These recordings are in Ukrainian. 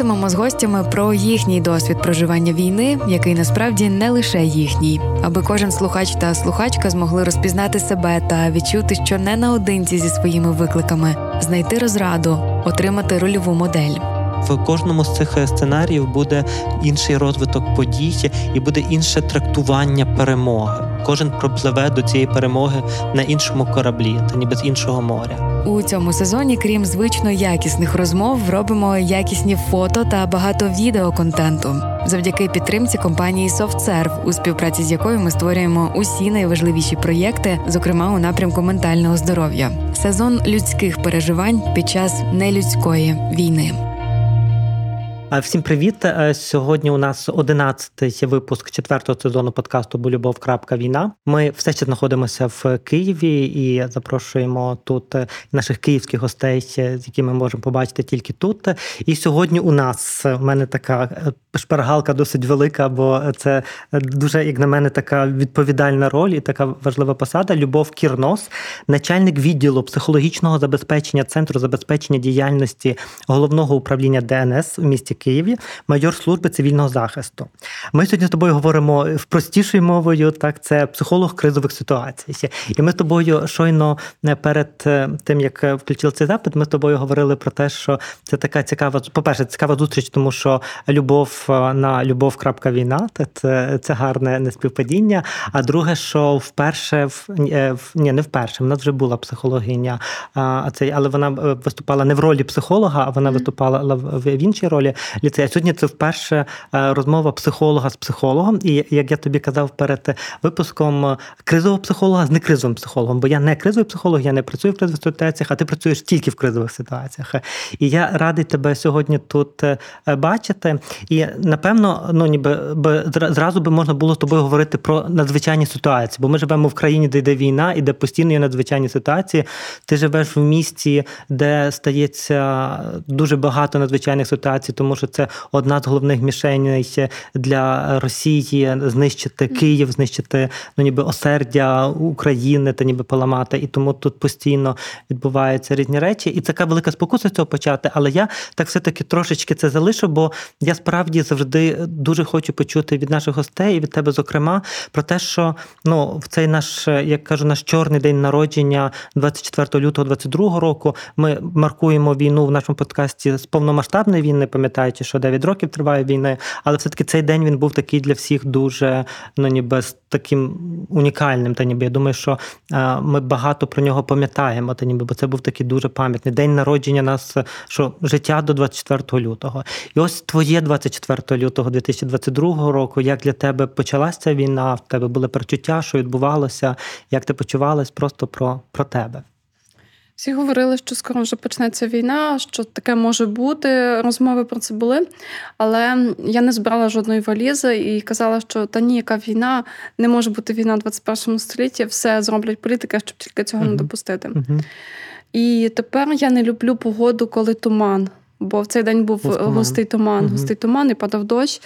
Говоритимемо з гостями про їхній досвід проживання війни, який насправді не лише їхній, аби кожен слухач та слухачка змогли розпізнати себе та відчути, що не наодинці зі своїми викликами, знайти розраду, отримати рольову модель. В кожному з цих сценаріїв буде інший розвиток подій і буде інше трактування перемоги. Кожен пропливе до цієї перемоги на іншому кораблі, та ніби з іншого моря. У цьому сезоні, крім звично якісних розмов, робимо якісні фото та багато відеоконтенту завдяки підтримці компанії SoftServe, у співпраці з якою ми створюємо усі найважливіші проєкти, зокрема у напрямку ментального здоров'я. Сезон людських переживань під час нелюдської війни. Всім привіт! Е, сьогодні у нас 11-й випуск четвертого сезону подкасту Болюбов. Війна. Ми все ще знаходимося в Києві і запрошуємо тут е, наших київських гостей, е, з якими ми можемо побачити тільки тут. І сьогодні у нас у мене така шпаргалка досить велика, бо це дуже, як на мене, така відповідальна роль і така важлива посада. Любов Кірнос, начальник відділу психологічного забезпечення центру забезпечення діяльності головного управління ДНС в місті. Києві, майор служби цивільного захисту. Ми сьогодні з тобою говоримо в простішою мовою. Так, це психолог кризових ситуацій. І ми з тобою щойно е, перед е, тим, як е, включили цей запит, ми з тобою говорили про те, що це така цікава, по-перше, цікава зустріч, тому що любов на любов. Війна, це це гарне неспівпадіння. А друге, що вперше в ні, не вперше, в нас вже була психологиня, а цей, але вона виступала не в ролі психолога, а вона виступала в іншій ролі ліцею. Сьогодні це вперше е, розмова психолога з психологом. І як я тобі казав перед випуском е, кризового психолога з некризовим психологом, бо я не кризовий психолог, я не працюю в кризових ситуаціях, а ти працюєш тільки в кризових ситуаціях. І я радий тебе сьогодні тут е, бачити. І напевно, ну ніби зразу би можна було з тобою говорити про надзвичайні ситуації, бо ми живемо в країні, де йде війна і де постійно є надзвичайні ситуації. Ти живеш в місті, де стається дуже багато надзвичайних ситуацій, тому це одна з головних мішеней для Росії знищити Київ, знищити ну ніби осердя України та ніби поламати. І тому тут постійно відбуваються різні речі. І така велика спокуса з цього почати. Але я так все-таки трошечки це залишу, бо я справді завжди дуже хочу почути від наших гостей і від тебе, зокрема, про те, що ну в цей наш, як кажу, наш чорний день народження, 24 лютого 22 року. Ми маркуємо війну в нашому подкасті з повномасштабної війни, пам'ятаючи, що 9 років триває війни, але все-таки цей день він був такий для всіх дуже ну ніби таким унікальним. Та ніби я думаю, що ми багато про нього пам'ятаємо, та ніби бо це був такий дуже пам'ятний день народження нас, що життя до 24 лютого. І ось твоє 24 лютого 2022 року. Як для тебе почалася ця війна? В тебе були перечуття, що відбувалося? Як ти почувалась просто про, про тебе? Всі говорили, що скоро вже почнеться війна, що таке може бути. Розмови про це були. Але я не збирала жодної валізи і казала, що та ні, яка війна, не може бути війна в 21 столітті, все зроблять політики, щоб тільки цього uh-huh. не допустити. Uh-huh. І тепер я не люблю погоду, коли туман. Бо в цей день був густий туман, uh-huh. густий туман і падав дощ.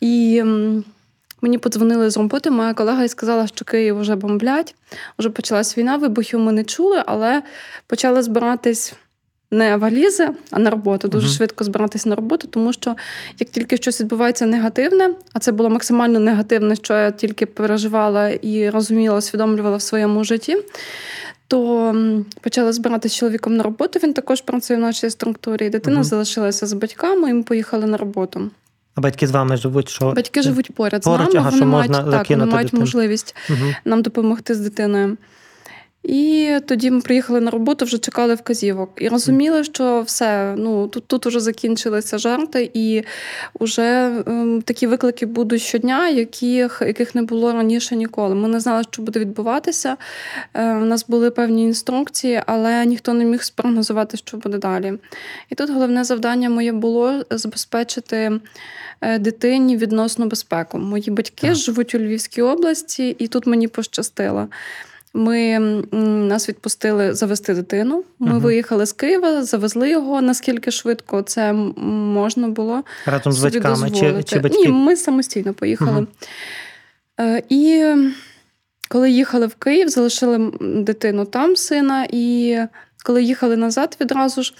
І Мені подзвонили з роботи, моя колега і сказала, що Київ вже бомблять, вже почалась війна, вибухів ми не чули, але почали збиратись не валізи, а на роботу. Дуже uh-huh. швидко збиратись на роботу, тому що як тільки щось відбувається негативне, а це було максимально негативне, що я тільки переживала і розуміла, усвідомлювала в своєму житті. То почала збиратися з чоловіком на роботу. Він також працює в нашій структурі. Дитина uh-huh. залишилася з батьками, і ми поїхали на роботу. А батьки з вами живуть, що батьки живуть поряд, поряд з нами. Ага, вони що мають можна так, вони мають можливість угу. нам допомогти з дитиною. І тоді ми приїхали на роботу, вже чекали вказівок. І розуміли, що все, ну тут тут вже закінчилися жарти, і вже ем, такі виклики будуть щодня, яких яких не було раніше ніколи. Ми не знали, що буде відбуватися. Е, У нас були певні інструкції, але ніхто не міг спрогнозувати, що буде далі. І тут головне завдання моє було забезпечити дитині відносну безпеку. Мої батьки так. живуть у Львівській області, і тут мені пощастило. Ми нас відпустили завести дитину. Ми uh виїхали з Києва, завезли його наскільки швидко це можна було разом з батьками чи, чи батьки? Ні, ми самостійно поїхали. uh І коли їхали в Київ, залишили дитину там, сина, і коли їхали назад відразу ж.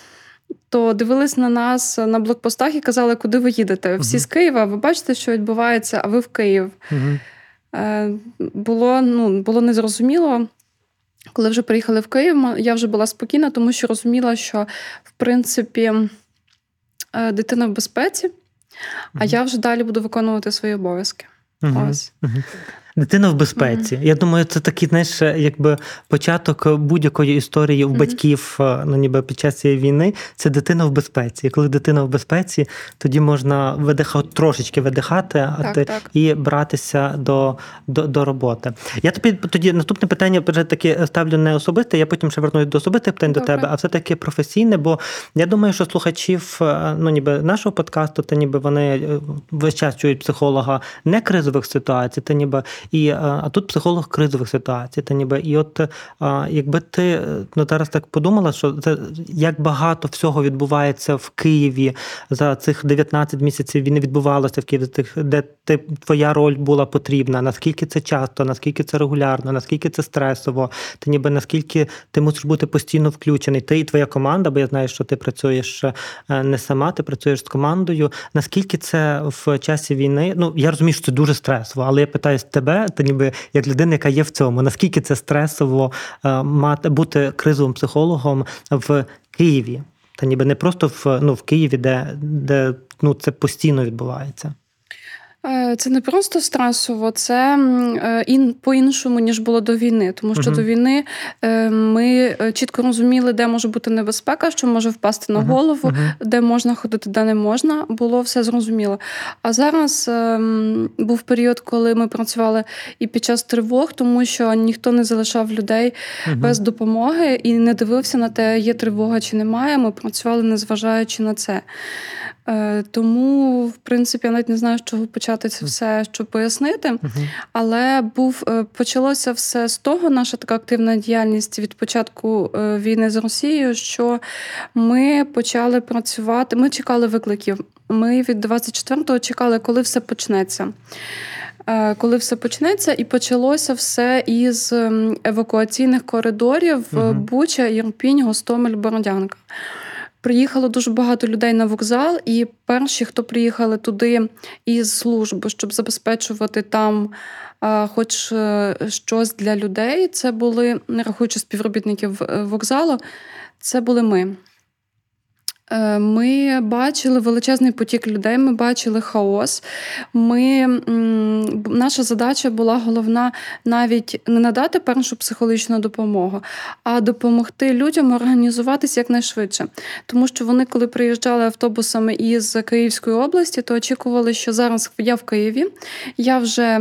То дивились на нас на блокпостах і казали, куди ви їдете. Всі uh з Києва, ви бачите, що відбувається, а ви в Київ. uh Е, було ну, було незрозуміло. Коли вже приїхали в Київ, я вже була спокійна, тому що розуміла, що в принципі е, дитина в безпеці, а я вже далі буду виконувати свої обов'язки. Ось. Дитина в безпеці. Mm-hmm. Я думаю, це такий знаєш, якби початок будь-якої історії у mm-hmm. батьків, е, ну ніби під час цієї війни, це дитина в безпеці. І коли дитина в безпеці, тоді можна видихати трошечки видихати так, ти, так. і братися до до, до роботи. Я тобі тоді наступне питання вже таки ставлю не особисте. Я потім ще вернусь до особистих питань Добре. до тебе, а все таки професійне. Бо я думаю, що слухачів е, ну ніби нашого подкасту, та ніби вони е, весь час чують психолога не кризових ситуацій, та ніби. І е, а тут психолог кризових ситуацій. Та ніби і от якби ти е, ну зараз так подумала, що це як багато всього відбувається в Києві за цих 19 місяців війни відбувалося в Києві, де ти твоя роль була потрібна, наскільки це часто, наскільки це регулярно, наскільки це стресово, ти ніби наскільки ти мусиш бути постійно включений. Ти і твоя команда, бо я знаю, що ти працюєш е, не сама, ти працюєш з командою. Наскільки це в часі війни? Ну я розумію, що це дуже стресово, але я питаю з тебе тебе, то ніби як людина, яка є в цьому. Наскільки це стресово е, мати бути кризовим психологом в Києві? Та ніби не просто в ну, в Києві, де де ну, це постійно відбувається. Е, це не просто стресово, це е, по-іншому, ніж було до війни. Тому що uh до війни е, ми чітко розуміли, де може бути небезпека, що може впасти на голову, uh де можна ходити, де не можна. Було все зрозуміло. А зараз був період, коли ми працювали і під час тривог, тому що ніхто не залишав людей без допомоги і не дивився на те, є тривога чи немає. Ми працювали, незважаючи на це. Е, тому, в принципі, я навіть не знаю, з чого почати це все, щоб пояснити. Але був е, почалося все з того, наша така активна діяльність від початку е, війни з Росією, що ми почали працювати. Ми чекали викликів. Ми від 24-го чекали, коли все почнеться. Коли все почнеться, і почалося все із евакуаційних коридорів uh Буча, Єрпінь, Гостомель, Бородянка. Приїхало дуже багато людей на вокзал, і перші, хто приїхали туди із служби, щоб забезпечувати там хоч е, щось для людей, це були, не рахуючи співробітників е, вокзалу, це були ми. Е, ми бачили величезний потік людей, ми бачили хаос. Ми, Наша задача була головна навіть не надати першу психологічну допомогу, а допомогти людям організуватися якнайшвидше. Тому що вони, коли приїжджали автобусами із Київської області, то очікували, що зараз я в Києві, я вже е,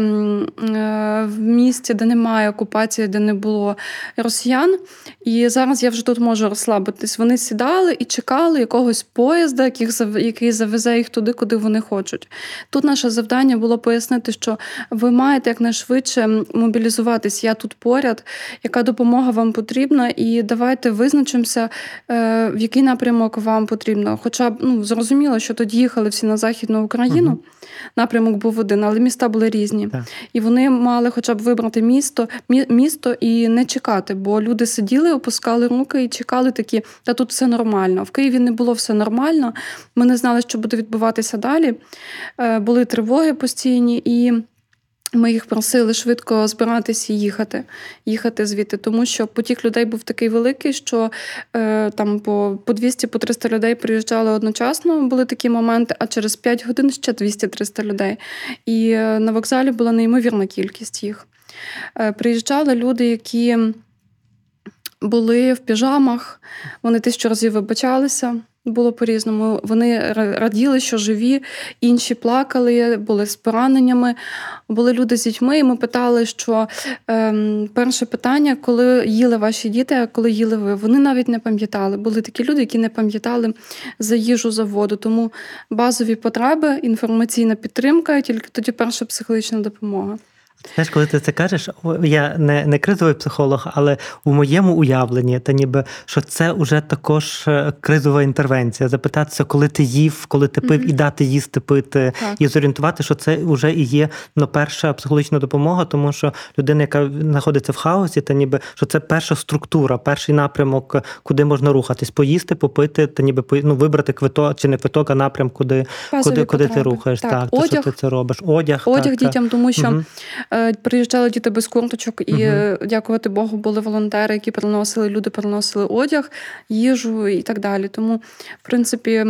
в місті, де немає окупації, де не було росіян. І зараз я вже тут можу розслабитись. Вони сідали і чекали якого якогось поїзда, який завезе їх туди, куди вони хочуть. Тут наше завдання було пояснити, що ви маєте якнайшвидше мобілізуватись. Я тут поряд, яка допомога вам потрібна, і давайте визначимося, е, в який напрямок вам потрібно. Хоча б ну, зрозуміло, що тоді їхали всі на Західну Україну. Угу. Напрямок був один, але міста були різні. Так. І вони мали хоча б вибрати місто місто і не чекати, бо люди сиділи, опускали руки і чекали такі, та тут все нормально. В Києві не було було все нормально. Ми не знали, що буде відбуватися далі. Е, були тривоги постійні і. Ми їх просили швидко збиратися і їхати, їхати звідти, тому що потік людей був такий великий, що е, там по по 200-300 людей приїжджали одночасно. Були такі моменти, а через 5 годин ще 200-300 людей. І е, на вокзалі була неймовірна кількість їх. Приїжджали люди, які були в піжамах, вони тисячу разів вибачалися. Було по-різному. Вони раділи, що живі, інші плакали, були з пораненнями. Були люди з дітьми, і ми питали, що ем, перше питання, коли їли ваші діти, а коли їли ви, вони навіть не пам'ятали. Були такі люди, які не пам'ятали за їжу за воду. Тому базові потреби, інформаційна підтримка, і тільки тоді перша психологічна допомога. Знаєш, коли ти це кажеш, я не не кризовий психолог, але у моєму уявленні, та ніби що це вже також е, кризова інтервенція. Запитатися, коли ти їв, коли ти пив, mm-hmm. і дати їсти пити, так. і зорієнтувати, що це вже і є ну, перша психологічна допомога, тому що людина, яка знаходиться в хаосі, та ніби що це перша структура, перший напрямок, куди можна рухатись, поїсти, попити, та ніби ну, вибрати квиток чи не квиток, а напрям, куди куди, куди ти рухаєш. Так, так одяг, те, що ти це робиш. Одяг, одяг так, дітям, тому що. Mm-hmm. Е, приїжджали діти без курточок, і, uh дякувати Богу, були волонтери, які приносили, люди приносили одяг, їжу і так далі. Тому, в принципі,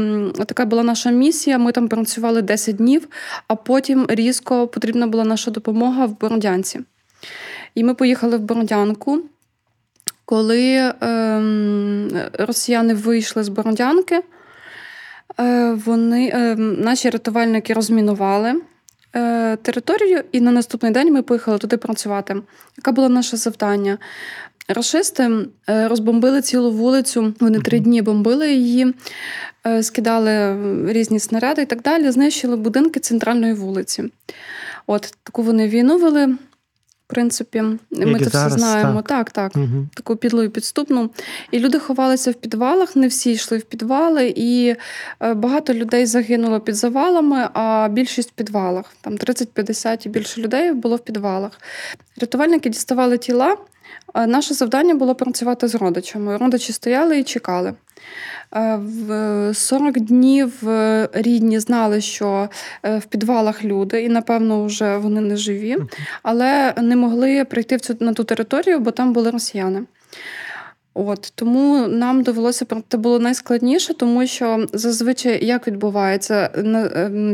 така була наша місія. Ми там працювали 10 днів, а потім різко потрібна була наша допомога в Бородянці. І ми поїхали в Бородянку. Коли е, росіяни вийшли з Бородянки, е, вони, е, наші рятувальники розмінували Е, територію, і на наступний день ми поїхали туди працювати. Яке було наше завдання? Рашисти е, розбомбили цілу вулицю, вони три дні бомбили її, е, скидали різні снаряди і так далі, знищили будинки центральної вулиці. От таку вони війну вели принципі, ми це все знаємо. Так, так, так. Угу. таку підлу і підступну. І люди ховалися в підвалах, не всі йшли в підвали, і е, багато людей загинуло під завалами, а більшість в підвалах. Там 30-50 і більше людей було в підвалах. Рятувальники діставали тіла. Наше завдання було працювати з родичами. Родичі стояли і чекали. Е, в 40 днів е, рідні знали, що е, в підвалах люди, і, напевно, вже вони не живі, але не могли прийти в цю на ту територію, бо там були росіяни. От Тому нам довелося це було найскладніше, тому що зазвичай як відбувається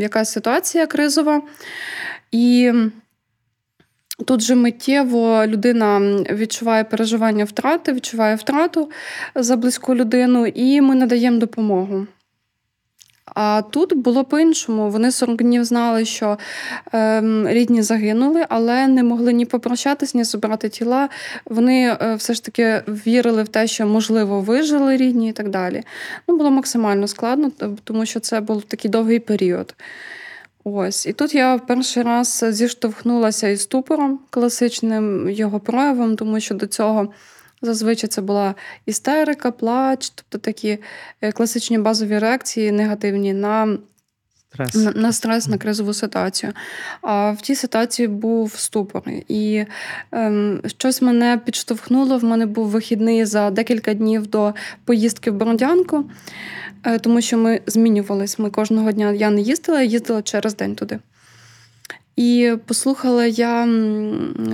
якась ситуація кризова. І Тут же миттєво людина відчуває переживання втрати, відчуває втрату за близьку людину, і ми надаємо допомогу. А тут було по-іншому. Вони 40 днів знали, що е, рідні загинули, але не могли ні попрощатись, ні забрати тіла. Вони е, все ж таки вірили в те, що можливо вижили рідні і так далі. Ну, Було максимально складно, тому що це був такий довгий період. Ось, і тут я перший раз зіштовхнулася із ступором, класичним його проявом, тому що до цього зазвичай це була істерика, плач, тобто такі е, класичні базові реакції негативні на стрес. На, на стрес, на кризову ситуацію. А в тій ситуації був ступор. І ем, щось мене підштовхнуло. В мене був вихідний за декілька днів до поїздки в Бородянку. Е, тому що ми змінювались. Ми кожного дня я не їздила, я їздила через день туди. І послухала я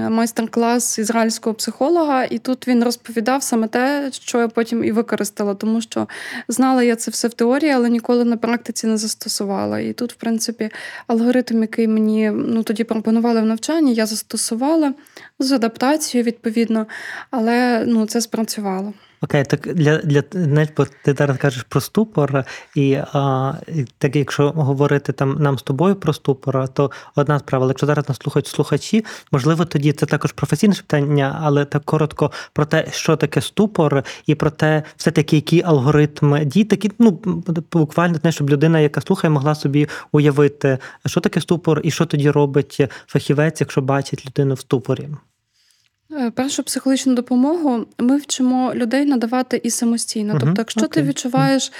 майстер-клас ізраїльського психолога, і тут він розповідав саме те, що я потім і використала, тому що знала я це все в теорії, але ніколи на практиці не застосувала. І тут, в принципі, алгоритм, який мені ну, тоді пропонували в навчанні, я застосувала з адаптацією відповідно, але ну, це спрацювало. Окей, так для для знаєш, ти зараз кажеш про ступор, і а, так якщо говорити там нам з тобою про ступор, то одна справа, якщо зараз нас слухають слухачі, можливо, тоді це також професійне питання, але так коротко про те, що таке ступор, і про те, все таки який алгоритм дій, такі, ну буквально знаєш, щоб людина, яка слухає, могла собі уявити, що таке ступор, і що тоді робить фахівець, якщо бачить людину в ступорі. Е, першу психологічну допомогу ми вчимо людей надавати і самостійно. Uh-huh. Тобто, якщо okay. ти відчуваєш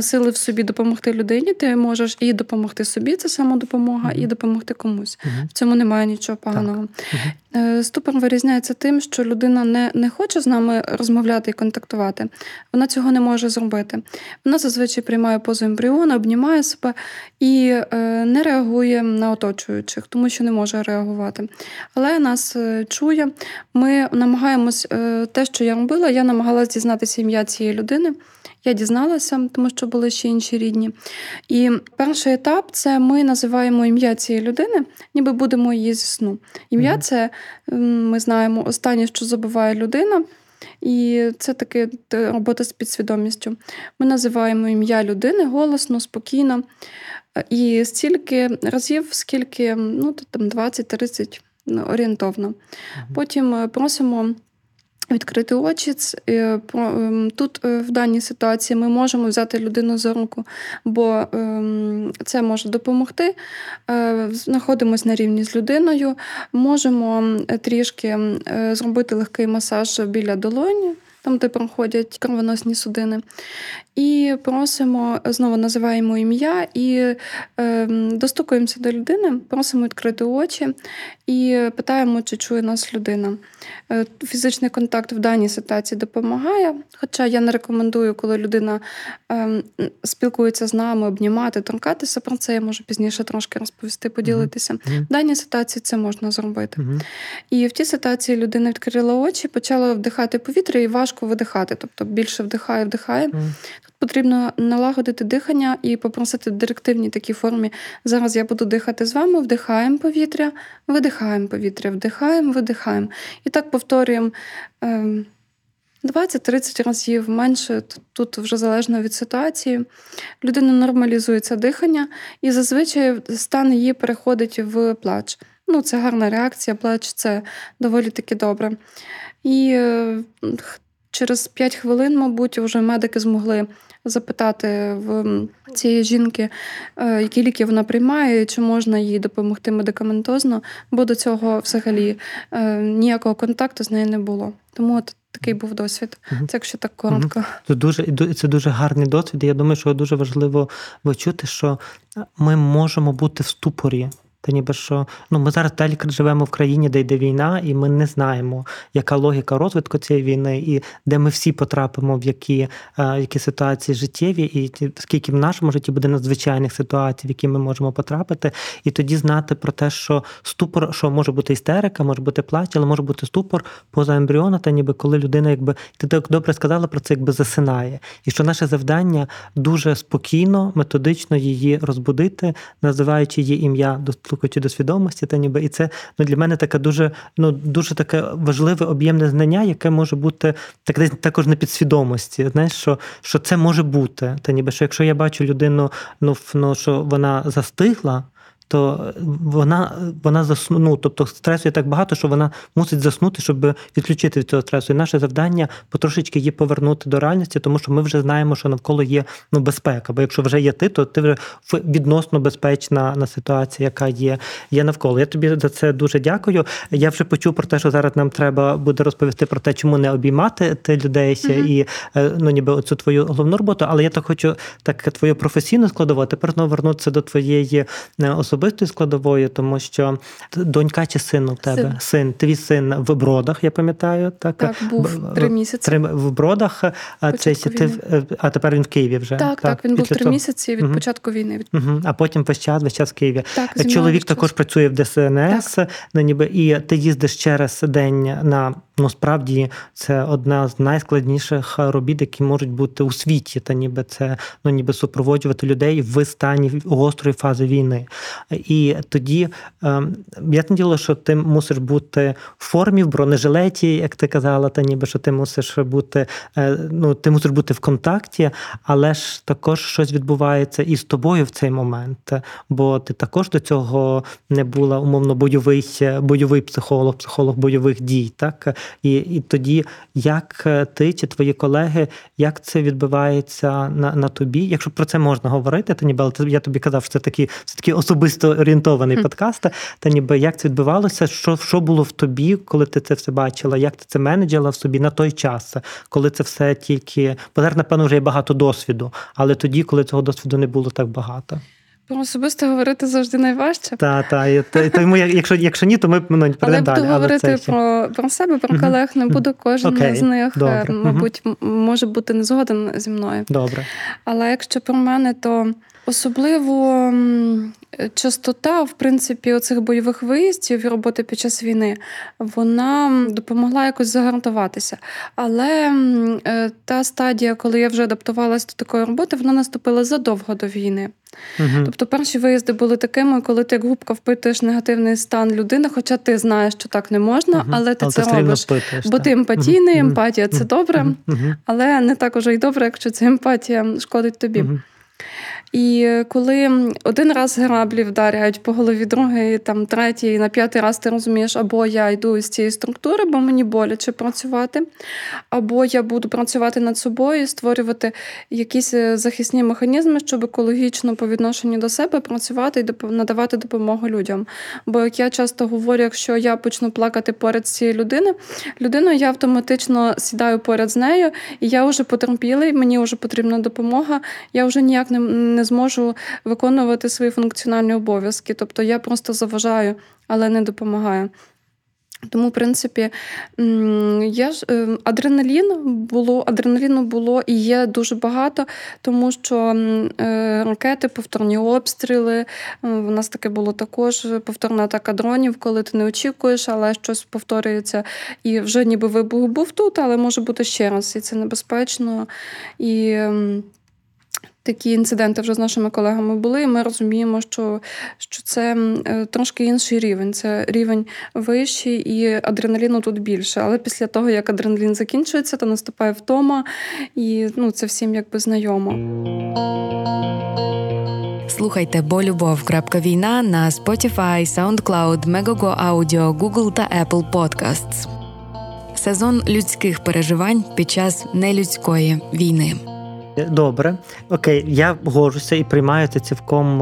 сили в собі допомогти людині, ти можеш і допомогти собі, це самодопомога, uh-huh. і допомогти комусь. Uh-huh. В цьому немає нічого поганого. Е, ступор вирізняється тим, що людина не не хоче з нами розмовляти і контактувати, вона цього не може зробити. Вона зазвичай приймає позу ембріона, обнімає себе і е, не реагує на оточуючих, тому що не може реагувати. Але нас е, чує. Ми намагаємось те, що я робила, я намагалася дізнатися ім'я цієї людини. Я дізналася, тому що були ще інші рідні. І перший етап це ми називаємо ім'я цієї людини, ніби будемо її зі сну. Ім'я це ми знаємо останнє, що забуває людина. І це таки робота з підсвідомістю. Ми називаємо ім'я людини голосно, спокійно. І стільки разів, скільки ну, там 20-30 ну, орієнтовно. Потім е, просимо відкрити очі. Е, ем, тут е, в даній ситуації ми можемо взяти людину за руку, бо ем, це може допомогти. Е, знаходимося на рівні з людиною, можемо трішки зробити легкий масаж біля долоні там, де проходять кровоносні судини. І просимо, знову називаємо ім'я і е, достукуємося до людини, просимо відкрити очі і питаємо, чи чує нас людина. Е, фізичний контакт в даній ситуації допомагає. Хоча я не рекомендую, коли людина е, спілкується з нами, обнімати, торкатися про це, я можу пізніше трошки розповісти, поділитися. Mm-hmm. В даній ситуації це можна зробити. Mm-hmm. І в тій ситуації людина відкрила очі, почала вдихати повітря і важко видихати, тобто більше вдихає, вдихає. Mm-hmm. Тут потрібно налагодити дихання і попросити в директивній такій формі. Зараз я буду дихати з вами, вдихаємо повітря, видихаємо повітря, вдихаємо, видихаємо. І так повторюємо. 20-30 ем, разів менше, тут вже залежно від ситуації. Людина нормалізується дихання, і зазвичай стан її переходить в плач. Ну, Це гарна реакція, плач це доволі таки добре. І е, через 5 хвилин, мабуть, вже медики змогли запитати в цієї жінки, е, які ліки вона приймає, чи можна їй допомогти медикаментозно, бо до цього взагалі е, ніякого контакту з нею не було. Тому от такий був досвід. Це якщо так коротко. Це дуже це дуже гарний досвід. Я думаю, що дуже важливо почути, що ми можемо бути в ступорі. Та ніби що ну ми зараз далі живемо в країні, де йде війна, і ми не знаємо, яка логіка розвитку цієї війни, і де ми всі потрапимо в які в які ситуації життєві, і скільки в нашому житті буде надзвичайних ситуацій, в які ми можемо потрапити, і тоді знати про те, що ступор, що може бути істерика, може бути плач, але може бути ступор поза ембріона, та ніби коли людина, якби ти так добре сказала про це, якби засинає, і що наше завдання дуже спокійно, методично її розбудити, називаючи її ім'я дослухачі до свідомості, та ніби і це ну для мене таке дуже ну дуже таке важливе об'ємне знання, яке може бути так десь також на підсвідомості. Знаєш, що що це може бути. Та ніби що якщо я бачу людину, ну ну що вона застигла то вона вона засну, ну, тобто стресу є так багато, що вона мусить заснути, щоб відключити від цього стресу. І наше завдання потрошечки її повернути до реальності, тому що ми вже знаємо, що навколо є ну, безпека. Бо якщо вже є ти, то ти вже відносно безпечна на ситуація, яка є є навколо. Я тобі за це дуже дякую. Я вже почув про те, що зараз нам треба буде розповісти про те, чому не обіймати ти людей mm-hmm. і е, ну ніби оцю твою головну роботу. Але я так хочу так твою професійну складову, тепер знову вернутися до твоєї е, особи особистою складовою, тому що донька чи син у тебе? Син. син. Твій син в бродах, я пам'ятаю. Так, так був три місяці. Три в бродах, а це ти, а тепер він в Києві вже. Так, так, так він був три місяці від угу. початку війни. Угу. А потім весь час, весь час в Києві. Так, Чоловік також працює в ДСНС, ну, ніби і ти їздиш через день на Ну, справді це одна з найскладніших робіт, які можуть бути у світі, та ніби це ну ніби супроводжувати людей в стані гострої фази війни. І тоді ем, я діло, що ти мусиш бути в формі в бронежилеті, як ти казала, та ніби що ти мусиш бути, е, ну ти мусиш бути в контакті, але ж також щось відбувається і з тобою в цей момент, бо ти також до цього не була умовно бойовий бойовий психолог, психолог бойових дій. так? І і тоді, як е, ти чи твої колеги, як це відбувається на на тобі? Якщо про це можна говорити, то ніби але я тобі казав, що це такий це такий особисто орієнтований mm. подкаст. Та ніби як це відбувалося? Що що було в тобі, коли ти це все бачила? Як ти це менеджила в собі на той час, коли це все тільки бо зараз, напевно, вже є багато досвіду, але тоді, коли цього досвіду не було так багато. Про особисто говорити завжди найважче. Так, так. Тому, якщо якщо ні, то ми ну, Але я буду говорити але про про себе, про колег. Не буду кожен okay. з них, Добре. мабуть, може бути не згоден зі мною. Добре. Але якщо про мене, то особливо частота, в принципі, оцих бойових виїздів і роботи під час війни, вона допомогла якось загартуватися. Але е, та стадія, коли я вже адаптувалася до такої роботи, вона наступила задовго до війни. Угу. Тобто перші виїзди були такими, коли ти як губка впитуєш негативний стан людини, хоча ти знаєш, що так не можна, угу. але ти але це ти робиш. Впитуєш, бо так. ти емпатійний, угу. емпатія це добре, але не так уже й добре, якщо ця емпатія шкодить тобі. І коли один раз граблі вдаряють по голові, другий, там третій, на п'ятий раз ти розумієш, або я йду з цієї структури, бо мені боляче працювати, або я буду працювати над собою, створювати якісь е, захисні механізми, щоб екологічно по відношенню до себе працювати і надавати допомогу людям. Бо як я часто говорю, якщо я почну плакати поряд з цією людиною, людиною я автоматично сідаю поряд з нею, і я вже потерпілий, мені вже потрібна допомога. Я вже ніяк не, не зможу виконувати свої функціональні обов'язки. Тобто я просто заважаю, але не допомагаю. Тому, в принципі, я ж е, адреналін було, адреналіну було і є дуже багато, тому що е, ракети, повторні обстріли. У нас таке було також повторна атака дронів, коли ти не очікуєш, але щось повторюється. І вже ніби вибух був тут, але може бути ще раз. І це небезпечно. І Такі інциденти вже з нашими колегами були, і ми розуміємо, що що це е, трошки інший рівень. Це рівень вищий і адреналіну тут більше. Але після того, як адреналін закінчується, то наступає втома, і ну, це всім якби знайомо. Слухайте бо любов. Війна на Spotify, SoundCloud, Megogo Audio, Google та Apple Podcasts. Сезон людських переживань під час нелюдської війни. Добре, окей, я горжуся і приймаю це цілком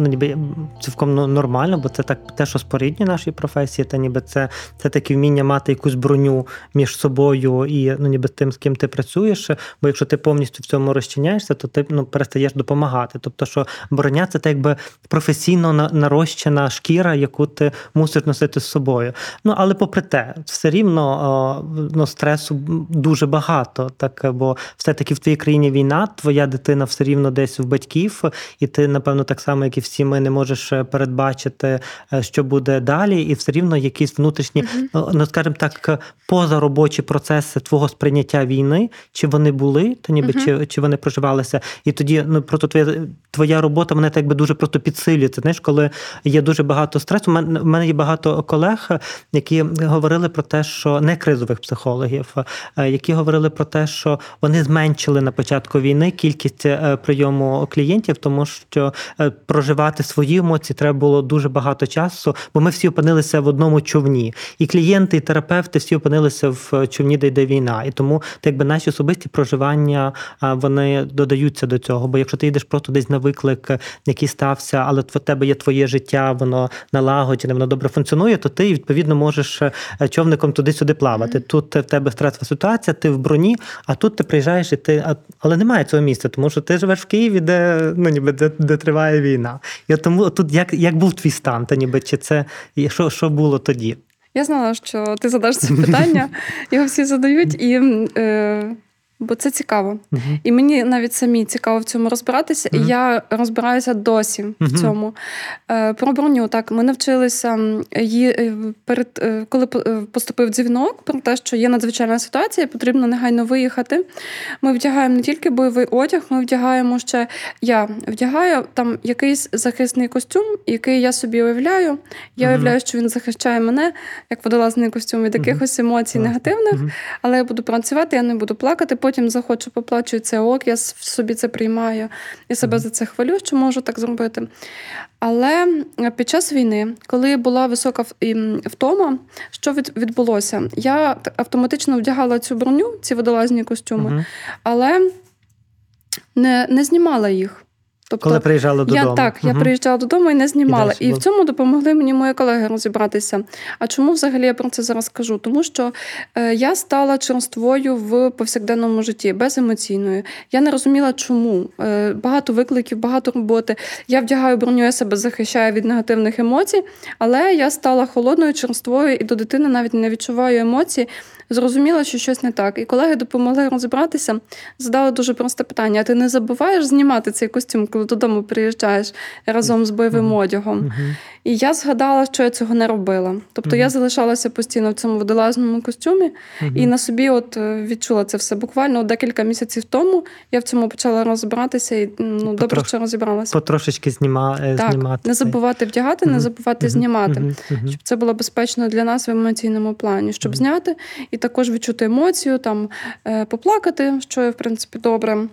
ну, ніби цілком ну, нормально, бо це так те, що спорідні нашій професії, та ніби це це таке вміння мати якусь броню між собою і ну, ніби тим, з ким ти працюєш. Бо якщо ти повністю в цьому розчиняєшся, то ти ну, перестаєш допомагати. Тобто, що броня це так якби професійно нарощена шкіра, яку ти мусиш носити з собою. Ну але попри те, все рівно ну, стресу дуже багато, так бо все-таки в твоїй країні війна, твоя дитина все рівно десь в батьків, і ти, напевно, так само, як і всі ми, не можеш е, передбачити, е, що буде далі, і все рівно якісь внутрішні, mm-hmm. ну скажімо так, позаробочі процеси твого сприйняття війни, чи вони були, то ніби mm-hmm. чи чи вони проживалися, і тоді ну просто твоя твоя робота мене так би дуже просто підсилюється. Знаєш, коли є дуже багато стресу. У мене, в мене є багато колег, які говорили про те, що не кризових психологів, е, які говорили про те, що вони зменшили на початку початку війни кількість е, прийому клієнтів, тому що е, проживати свої емоції треба було дуже багато часу, бо ми всі опинилися в одному човні. І клієнти, і терапевти всі опинилися в човні, де йде війна. І тому так би наші особисті проживання вони додаються до цього. Бо якщо ти йдеш просто десь на виклик, який стався, але в тебе є твоє життя, воно налагоджене, воно добре функціонує, то ти відповідно можеш е, човником туди-сюди плавати. Тут в тебе стресова ситуація, ти в броні, а тут ти приїжджаєш і ти але немає цього місця, тому що ти живеш в Києві, де ну ніби де, де триває війна. І тому тут як як був твій стан, та ніби чи це що, що було тоді? Я знала, що ти задаш це питання, його всі задають, і е, Бо це цікаво. Uh-huh. І мені навіть самі цікаво в цьому розбиратися, uh-huh. і я розбираюся досі uh-huh. в цьому. Е, Про броню так ми навчилися її е, перед е, коли поступив дзвінок про те, що є надзвичайна ситуація, потрібно негайно виїхати. Ми вдягаємо не тільки бойовий одяг, ми вдягаємо ще я вдягаю там якийсь захисний костюм, який я собі уявляю. Я уявляю, що він захищає мене як водолазний костюм від якихось емоцій негативних, але я буду працювати, я не буду плакати потім захочу поплачу, це ок, я собі це приймаю і себе за це хвалю, що можу так зробити. Але під час війни, коли була висока втома, що відбулося? Я автоматично вдягала цю броню, ці водолазні костюми, але не, не знімала їх. Тобто, Коли приїжджала додому. Я так, угу. я приїжджала додому і не знімала. І, і в цьому допомогли мені мої колеги розібратися. А чому взагалі я про це зараз кажу? Тому що е, я стала черствою в повсякденному житті, беземоційною. Я не розуміла, чому. Е, багато викликів, багато роботи. Я вдягаю броню, я себе захищаю від негативних емоцій, але я стала холодною, черствою і до дитини навіть не відчуваю емоцій зрозуміла, що щось не так. І колеги допомогли розібратися, задали дуже просте питання: а ти не забуваєш знімати цей костюм, коли додому приїжджаєш разом з бойовим одягом? І я згадала, що я цього не робила. Тобто я залишалася постійно в цьому водолазному костюмі і на собі от е, відчула це все. Буквально декілька місяців тому я в цьому почала розбиратися і ну, Потрош... добре, що розібралася. Потрошечки зніма... Е, так, знімати. Не забувати вдягати, не забувати знімати, щоб це було безпечно для нас в емоційному плані, щоб зняти і також відчути емоцію, там е, поплакати, що є в принципі добре.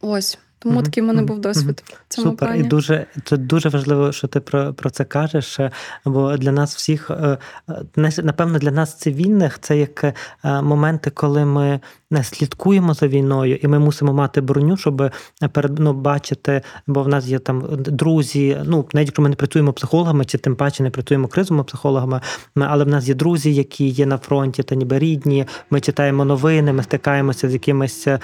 Ось. Тому угу. такий в мене був досвід. в цьому Супер. плані. І дуже це дуже важливо, що ти про про це кажеш. Бо для нас всіх, напевно, для нас цивільних це як моменти, коли ми не слідкуємо за війною, і ми мусимо мати броню, щоб перед ну, бачити, бо в нас є там друзі. Ну навіть якщо ми не працюємо психологами, чи тим паче не працюємо кризовими психологами, але в нас є друзі, які є на фронті, та ніби рідні. Ми читаємо новини, ми стикаємося з якимись е,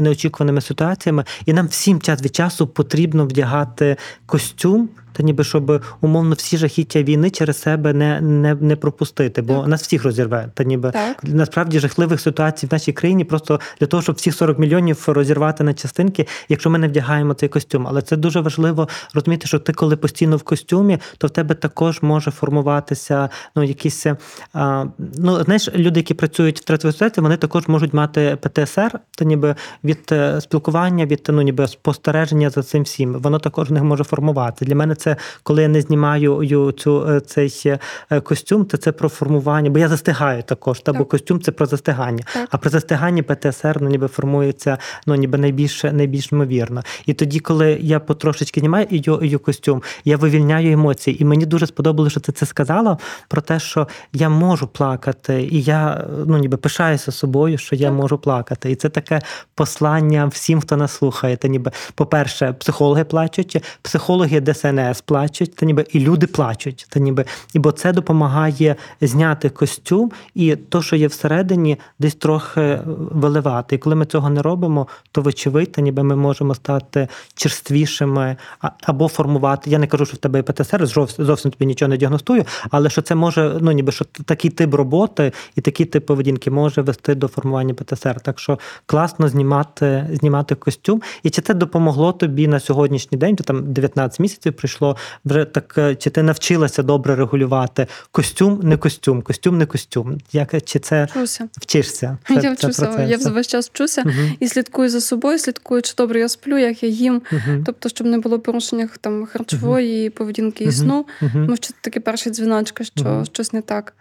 неочікуваними ситуаціями, і нам всім час від часу потрібно вдягати костюм та ніби щоб умовно всі жахіття війни через себе не не, не пропустити, бо так. нас всіх розірве. Та ніби так. насправді жахливих ситуацій в нашій країні просто для того, щоб всіх 40 мільйонів розірвати на частинки, якщо ми не вдягаємо цей костюм. Але це дуже важливо розуміти, що ти, коли постійно в костюмі, то в тебе також може формуватися ну якісь а, ну знаєш, люди, які працюють в ситуації, вони також можуть мати ПТСР, та ніби від е, спілкування, від ну ніби спостереження за цим всім. Воно також не може формувати. Для мене це коли я не знімаю цю е, цей е, костюм, то це про формування, бо я застигаю також. Та, так. бо костюм це про застигання. Так. А при застиганні ПТСР ну, ніби формується ну, ніби найбільш найбільш ймовірно. І тоді, коли я потрошечки знімаю її костюм, я вивільняю емоції. І мені дуже сподобалося, що ти це сказала про те, що я можу плакати, і я ну ніби пишаюся собою, що я так. можу плакати. І це таке послання всім, хто нас слухає. Та ніби, по-перше, психологи плачуть, психологи ДСНС МВС плачуть, та ніби і люди плачуть, та ніби і бо це допомагає зняти костюм і то, що є всередині, десь трохи виливати. І коли ми цього не робимо, то вочевидь, та ніби ми можемо стати черствішими або формувати. Я не кажу, що в тебе ПТСР, зовсім тобі нічого не діагностую, але що це може, ну ніби що такий тип роботи і такий тип поведінки може вести до формування ПТСР. Так що класно знімати знімати костюм. І чи це допомогло тобі на сьогоднішній день? То там 19 місяців прийшло пройшло вже так, е, чи ти навчилася добре регулювати костюм, не костюм, костюм, не костюм. Як чи це вчуся? Вчишся? Це, я вчуся. Це я весь час вчуся угу. і слідкую за собою, слідкую, чи добре я сплю, як я їм. Угу. Тобто, щоб не було порушення там харчової поведінки і сну. Тому що це такі перші дзвіночки, що щось не так.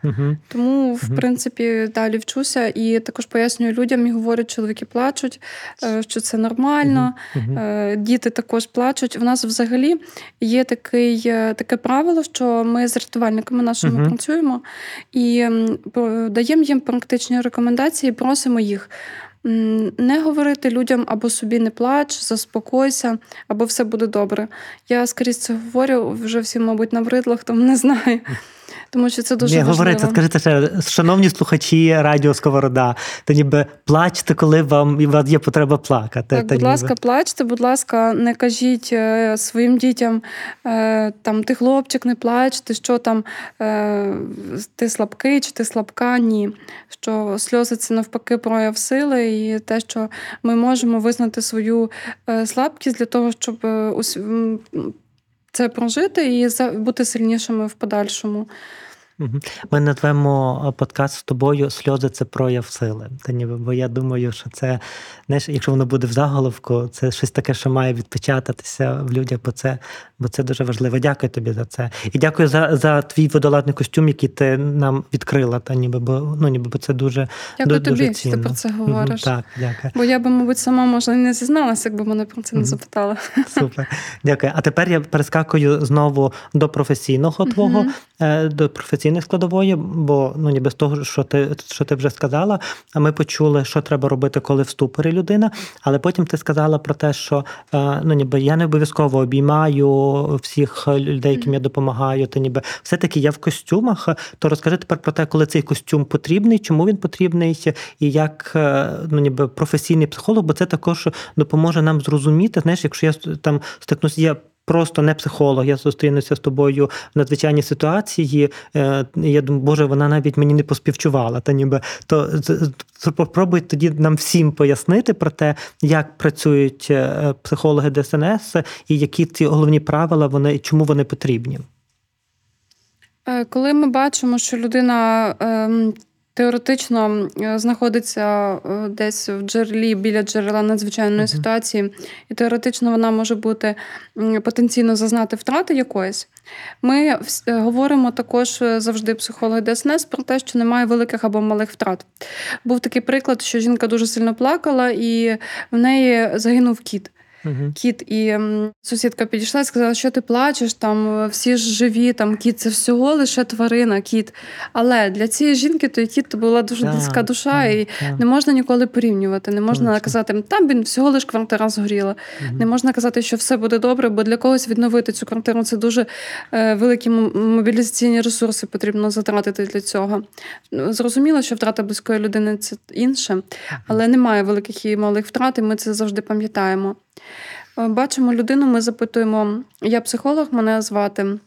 Тому, в принципі, далі вчуся і також пояснюю людям і говорю, чоловіки плачуть, е, що це нормально. Е, діти також плачуть. В нас взагалі є такий, е, таке правило, що ми з рятувальниками нашими uh працюємо і даємо їм практичні рекомендації, просимо їх. Не говорити людям або собі не плач, заспокойся, або все буде добре. Я скоріше це говорю вже всі, мабуть, на вридлах, тому не знаю тому що це дуже Ні, важливо. говорите, скажіть ще, шановні слухачі Радіо Сковорода, то ніби плачте, коли вам і вас є потреба плакати. Так, Будь ніби... ласка, плачте, будь ласка, не кажіть е, своїм дітям е, там ти хлопчик, не плач, ти що там е, ти слабкий чи ти слабка. Ні. Що сльози це навпаки прояв сили, і те, що ми можемо визнати свою слабкість для того, щоб це прожити і бути сильнішими в подальшому. Ми назвемо е, подкаст з тобою сльози це прояв сили. Та ніби, бо я думаю, що це, знаєш, якщо воно буде в заголовку, це щось таке, що має відпечататися в людях, бо це бо це дуже важливо. Дякую тобі за це. І дякую за за твій водоладний костюм, який ти нам відкрила. Та ніби бо ну ніби бо це дуже Дякую дуже тобі, що ти про це говориш. Так, дякую. Бо я би, мабуть, сама може не зізналася, якби мене про це не запитала. Супер. Дякую. А тепер я перескакую знову до професійного твого, е, до професійного емоційної складової, бо ну ніби з того, що ти що ти вже сказала, ми почули, що треба робити, коли в ступорі людина. Але потім ти сказала про те, що е, ну ніби я не обов'язково обіймаю всіх людей, яким я допомагаю. То ніби все-таки я в костюмах. То розкажи тепер про те, коли цей костюм потрібний, чому він потрібний, і як е, ну ніби професійний психолог, бо це також допоможе нам зрозуміти. Знаєш, якщо я там стикнусь, я просто не психолог. Я зустрінуся з тобою в надзвичайній ситуації. Е, я думаю, Боже, вона навіть мені не поспівчувала. Та ніби то попробуй тоді нам всім пояснити про те, як працюють е, психологи ДСНС і які ці головні правила вони чому вони потрібні. Е, коли ми бачимо, що людина ем, теоретично знаходиться десь в джерелі біля джерела надзвичайної uh-huh. ситуації, і теоретично вона може бути потенційно зазнати втрати якоїсь. Ми говоримо також завжди психологи ДСНС про те, що немає великих або малих втрат. Був такий приклад, що жінка дуже сильно плакала, і в неї загинув кіт угу. кіт, і сусідка підійшла і сказала, що ти плачеш, там всі ж живі, там кіт це всього лише тварина, кіт. Але для цієї жінки той кіт була дуже близька душа, так, і так. не можна ніколи порівнювати. Не можна Точно. казати, там він всього лиш квартира згоріла. Угу. Не можна казати, що все буде добре, бо для когось відновити цю квартиру це дуже е, великі мобілізаційні ресурси потрібно затратити для цього. Зрозуміло, що втрата близької людини це інше, але немає великих і малих втрат, і ми це завжди пам'ятаємо. Е, бачимо людину, ми запитуємо, я психолог, мене звати.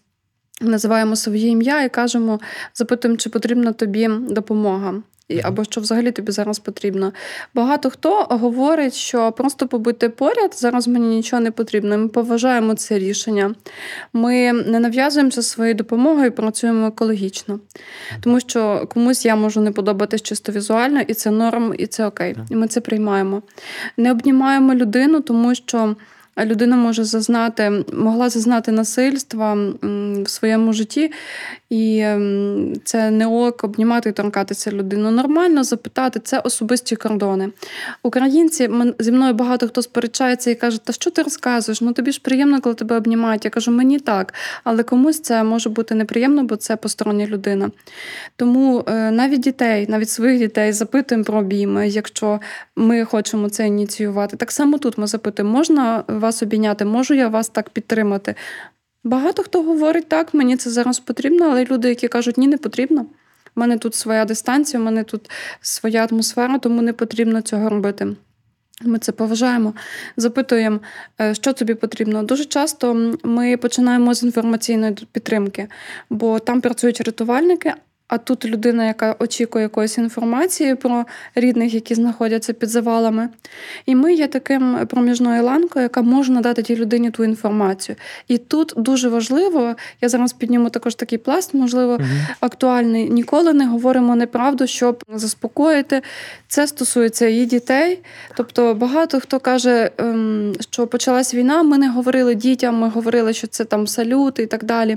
Називаємо своє ім'я і кажемо, запитуємо, чи потрібна тобі допомога або що взагалі тобі зараз потрібно. Багато хто говорить, що просто побути поряд зараз мені нічого не потрібно. Ми поважаємо це рішення. Ми не нав'язуємося своєю допомогою, і працюємо екологічно, тому що комусь я можу не подобатись чисто візуально, і це норм, і це окей. І ми це приймаємо. Не обнімаємо людину, тому що людина може зазнати, могла зазнати насильства в своєму житті, і ем, це не ок обнімати і торкатися людину. Нормально запитати, це особисті кордони. Українці зі мною багато хто сперечається і каже, та що ти розказуєш? Ну тобі ж приємно, коли тебе обнімають. Я кажу, мені так, але комусь це може бути неприємно, бо це постороння людина. Тому е, навіть дітей, навіть своїх дітей запитуємо про обійми, якщо ми хочемо це ініціювати. Так само тут ми запитуємо, можна вас обійняти, можу я вас так підтримати. Багато хто говорить так, мені це зараз потрібно, але люди, які кажуть, ні, не потрібно. У мене тут своя дистанція, у мене тут своя атмосфера, тому не потрібно цього робити. Ми це поважаємо, запитуємо, е, що тобі потрібно. Дуже часто ми починаємо з інформаційної підтримки, бо там працюють рятувальники, а тут людина, яка очікує якоїсь інформації про рідних, які знаходяться під завалами. І ми є таким проміжною ланкою, яка може надати тій людині ту інформацію. І тут дуже важливо, я зараз підніму також такий пласт, можливо, угу. актуальний. Ніколи не говоримо неправду, щоб заспокоїти. Це стосується і дітей. Тобто багато хто каже, ем, що почалась війна, ми не говорили дітям, ми говорили, що це там салют і так далі.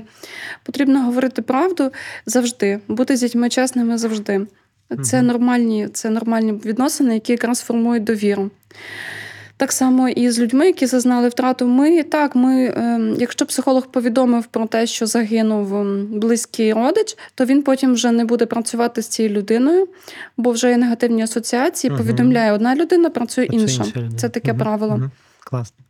Потрібно говорити правду завжди бути з дітьми чесними завжди. Це нормальні, це нормальні відносини, які якраз формують довіру. Так само і з людьми, які зазнали втрату. Ми так, ми, ем, якщо психолог повідомив про те, що загинув ем, близький родич, то він потім вже не буде працювати з цією людиною, бо вже є негативні асоціації. Повідомляє одна людина, працює інша. Це таке правило. Класно.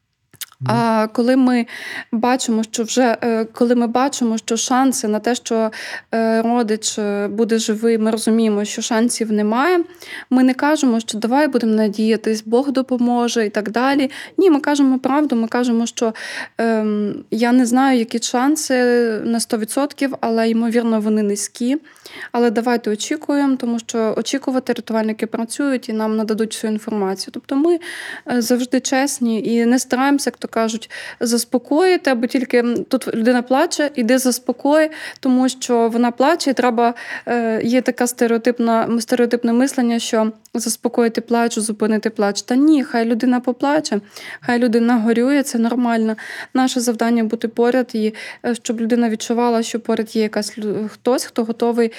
А коли ми бачимо, що вже е, коли ми бачимо, що шанси на те, що е, родич е, буде живий, ми розуміємо, що шансів немає. Ми не кажемо, що давай будемо надіятись, Бог допоможе і так далі. Ні, ми кажемо правду. Ми кажемо, що ем, я не знаю, які шанси на 100%, але ймовірно вони низькі. Але давайте очікуємо, тому що очікувати рятувальники працюють і нам нададуть всю інформацію. Тобто ми завжди чесні і не стараємося, як то кажуть, заспокоїти, або тільки тут людина плаче, іди заспокой, тому що вона плаче, і треба е, є така стереотипна стереотипне мислення, що заспокоїти плач, зупинити плач. Та ні, хай людина поплаче, хай людина горює, це нормально. Наше завдання бути поряд, і е, щоб людина відчувала, що поряд є якась хтось, хто готовий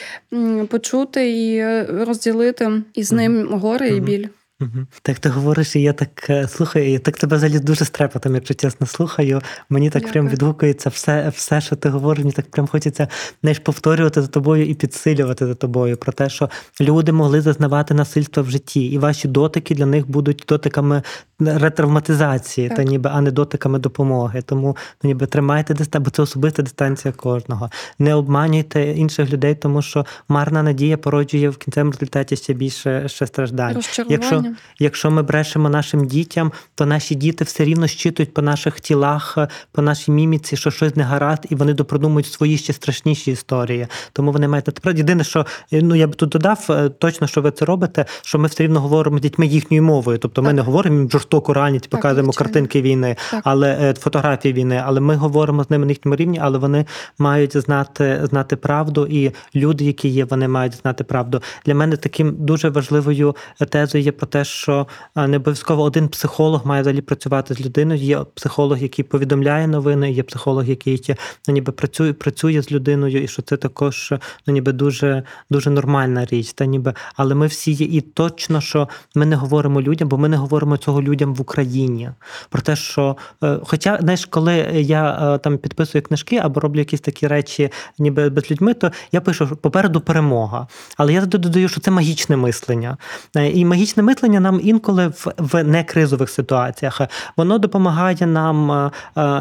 почути і е, розділити із ним горе і біль. Угу. Так ти говориш, і я так е, слухаю, і так тебе взагалі дуже стрепетом, якщо чесно слухаю. Мені так Дякую. прям відгукується все, все, що ти говориш, мені так прям хочеться знаєш, повторювати за тобою і підсилювати за тобою про те, що люди могли зазнавати насильство в житті, і ваші дотики для них будуть дотиками ретравматизації, та ніби, а не дотиками допомоги. Тому ну, ніби тримайте дистанцію, бо це особиста дистанція кожного. Не обманюйте інших людей, тому що марна надія породжує в кінцевому результаті ще більше ще страждань. Якщо Якщо ми брешемо нашим дітям, то наші діти все рівно щитують по наших тілах, по нашій міміці, що щось не гаразд, і вони допродумують свої ще страшніші історії. Тому вони мають тепер єдине, що ну я б тут додав е, точно, що ви це робите, що ми все рівно говоримо з дітьми їхньою мовою. Тобто ми не говоримо їм жорстоку реальність, показуємо картинки війни, так. але е, фотографії війни, але ми говоримо з ними на їхньому рівні, але вони мають знати знати правду, і люди, які є, вони мають знати правду. Для мене таким дуже важливою тезою є про те, що е, не обов'язково один психолог має взагалі працювати з людиною. Є психолог, який повідомляє новини, є психолог, який ну, ніби працює працює з людиною, і що це також ну, ніби дуже дуже нормальна річ. Та ніби, але ми всі є і точно, що ми не говоримо людям, бо ми не говоримо цього людям в Україні. Про те, що, е, хоча, знаєш, коли я е, там підписую книжки або роблю якісь такі речі, ніби без людьми, то я пишу попереду перемога. Але я додаю, що це магічне мислення. Е, і магічне мислення нам інколи в, в некризових ситуаціях воно допомагає нам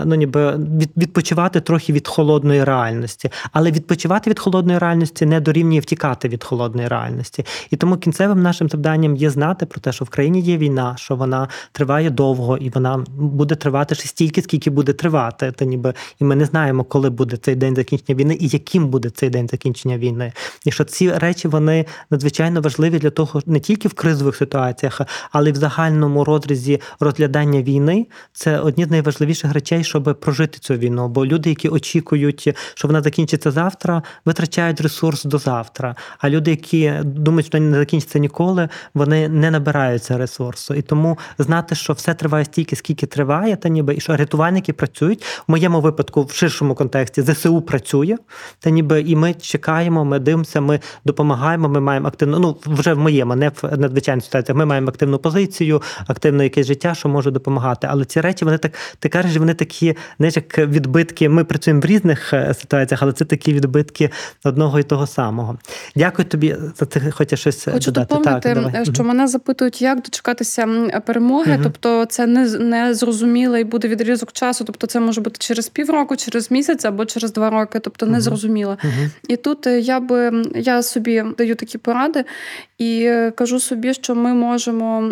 ну, ніби відпочивати трохи від холодної реальності. Але відпочивати від холодної реальності не дорівнює втікати від холодної реальності. І тому кінцевим нашим завданням є знати про те, що в країні є війна, що вона триває довго і вона буде тривати ще стільки, скільки буде тривати. Та ніби і ми не знаємо, коли буде цей день закінчення війни і яким буде цей день закінчення війни. І що ці речі вони надзвичайно важливі для того, не тільки в кризових ситуаціях, але й в загальному розрізі розглядання війни. Це одні з найважливіших речей, щоб прожити цю війну. Бо люди, які очікують, що вона закінчиться завтра, витрачають ресурс до завтра. А люди, які думають, що не закінчиться ніколи, вони не набираються ресурсу. І тому знати, що все триває стільки, скільки триває, та ніби і що рятувальники працюють в моєму випадку, в ширшому контексті, ЗСУ працює, та ніби і ми чекаємо, ми дивимося, ми допомагаємо. Ми маємо активну, ну вже в моєму, не в надзвичайних ситуаціях. Ми маємо активну позицію, активне якесь життя, що може допомагати. Але ці речі вони так ти кажеш, вони такі, знаєш, як відбитки. Ми працюємо в різних е, ситуаціях, але це такі відбитки одного і того самого. Дякую тобі за це. Хочеш щось Хочу додати. доповнити, так, що мене запитують, як дочекатися перемоги. Угу. Тобто, це не не зрозумілий буде відрізок часу. Тобто, це може бути через півроку, через місяць або через два роки. Тобто не зрозуміло. Угу. І тут е, я би я собі даю такі поради і е, кажу собі, що ми можемо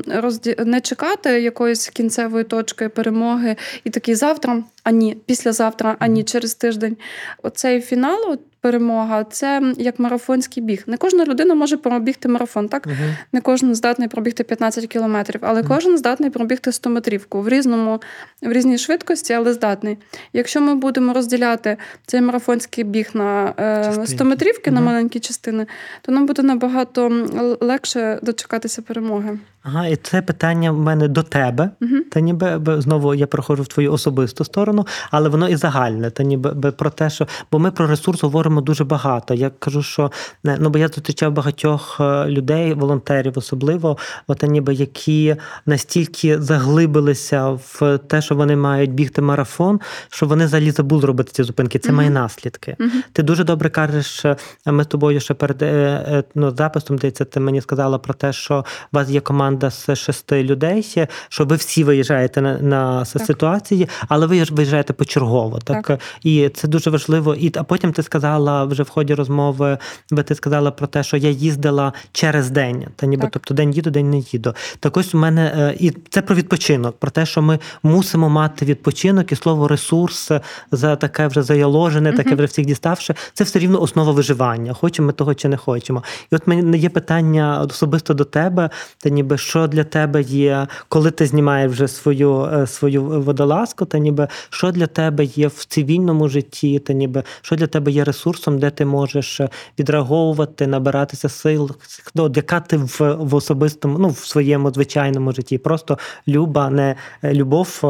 розді... не чекати якоїсь кінцевої точки перемоги і такі завтра, а ні, післязавтра, а ні, через тиждень. Оцей фінал перемога це як марафонський біг. Не кожна людина може пробігти марафон, так? Uh-huh. Не кожен здатний пробігти 15 кілометрів, але uh-huh. кожен здатний пробігти 100 метрівку в різному, в різній швидкості, але здатний. Якщо ми будемо розділяти цей марафонський біг на е, 100 метрівки uh-huh. на маленькі частини, то нам буде набагато легше дочекатися перемоги. Ага, і це питання в мене до тебе. Та ніби знову я проходжу в твою особисту сторону, але воно і загальне. Та ніби про те, що бо ми про ресурс говоримо дуже багато. Я кажу, що ну бо я зустрічав багатьох е, людей, волонтерів, особливо, от, ніби які настільки заглибилися в те, що вони мають бігти марафон, що вони взагалі забули робити ці зупинки. Це uh має наслідки. uh Ти дуже добре кажеш. Е, ми з тобою ще перед е, ну, записом здається, ти мені сказала про те, що у вас є команда з шести людей, що ви всі виїжджаєте на на ситуації, але ви виїжджаєте почергово. Так? так і це дуже важливо. І а потім ти сказала вже в ході розмови, би ти сказала про те, що я їздила через день, та ніби так. тобто день їду, день не їду. Так ось у мене е, і це про відпочинок, про те, що ми мусимо мати відпочинок і слово ресурс за таке вже заяложене, таке вже всіх діставши. Це все рівно основа виживання. Хочемо ми того чи не хочемо. І от мене є питання особисто до тебе, та ніби що для тебе є, коли ти знімаєш вже свою е, свою водолазку, та ніби що для тебе є в цивільному житті, та ніби що для тебе є ресурсом, де ти можеш е, відреаговувати, набиратися сил, ну, яка ти в в особистому, ну в своєму звичайному житті. Просто люба, не е, любов,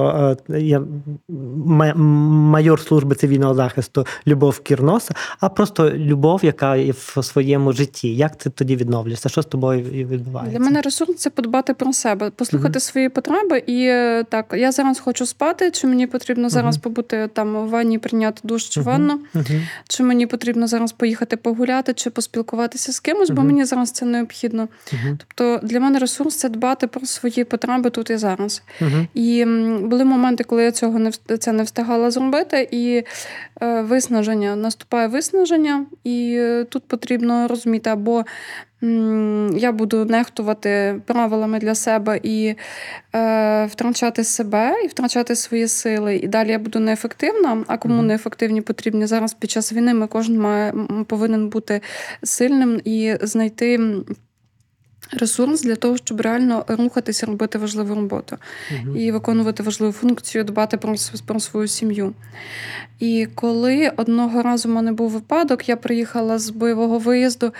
я майор служби цивільного захисту, любов Кірноса, а просто любов, яка є в своєму житті. Як ти тоді відновлюєшся? Що з тобою відбувається? Для мене ресурс це подбати про себе, послухати uh-huh. свої потреби. І е, так, я зараз хочу спати, чи мені потрібно зараз uh-huh. побути там у ванні, прийняти душ чи ванну, чи мені потрібно зараз поїхати погуляти, чи поспілкуватися з кимось, бо мені зараз це необхідно. Тобто для мене ресурс це дбати про свої потреби тут і зараз. І були моменти, коли я цього не це не встигала зробити, і е, виснаження наступає виснаження, і е, тут потрібно розуміти або я буду нехтувати правилами для себе і е, втрачати себе, і втрачати свої сили. І далі я буду неефективна. А кому неефективні потрібні зараз під час війни, ми кожен має повинен бути сильним і знайти ресурс для того, щоб реально рухатися, робити важливу роботу угу. і виконувати важливу функцію, дбати про, про свою сім'ю. І коли одного разу в мене був випадок, я приїхала з бойового виїзду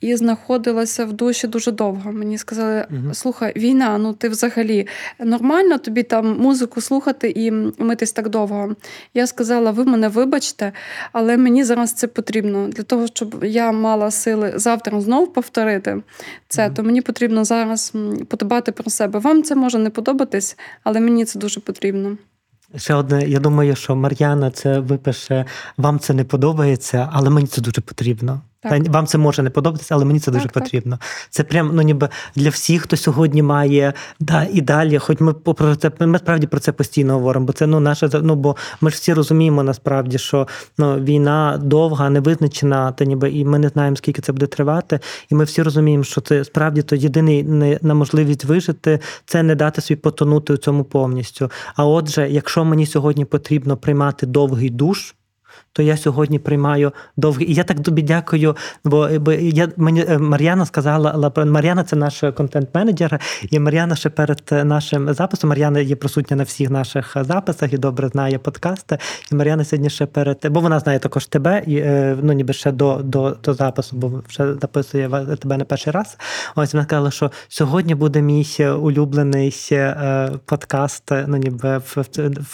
і знаходилася в душі дуже довго. Мені сказали: слухай, війна, ну ти взагалі нормально тобі там музику слухати і митись так довго. Я сказала: ви мене вибачте, але мені зараз це потрібно для того, щоб я мала сили завтра знову повторити це, то мені потрібно зараз подбати про себе. Вам це може не подобатись, але мені це дуже потрібно. Ще одне, я думаю, що Мар'яна це випише, вам це не подобається, але мені це дуже потрібно. Так. Вам це може не подобатися, але мені це дуже так, потрібно. Так. Це прям ну ніби для всіх, хто сьогодні має да і далі. Хоч ми про це ми справді про це постійно говоримо, бо це ну наше ну, бо ми ж всі розуміємо насправді, що ну війна довга, невизначена, та ніби і ми не знаємо, скільки це буде тривати. І ми всі розуміємо, що це справді то єдиний не на можливість вижити це не дати собі потонути у цьому повністю. А отже, якщо мені сьогодні потрібно приймати довгий душ то я сьогодні приймаю довгий. І я так тобі дякую, бо, я мені е, Мар'яна сказала, Мар'яна це наш контент-менеджер, і Мар'яна ще перед нашим записом. Мар'яна є присутня на всіх наших записах і добре знає подкасти. І Мар'яна сьогодні ще перед, бо вона знає також тебе, і е, ну ніби ще до до, до запису, бо вже записує тебе не перший раз. Ось вона сказала, що сьогодні буде мій улюблений е, подкаст. Ну ніби в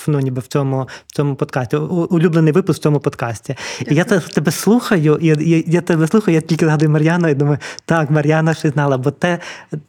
ну, ніби в цьому в цьому подкасті. Улюблений випуск в цьому подкасті подкасті. І я тебе слухаю, і я, я тебе слухаю, я тільки згадую Мар'яну і думаю, так, Мар'яна ще знала, бо те,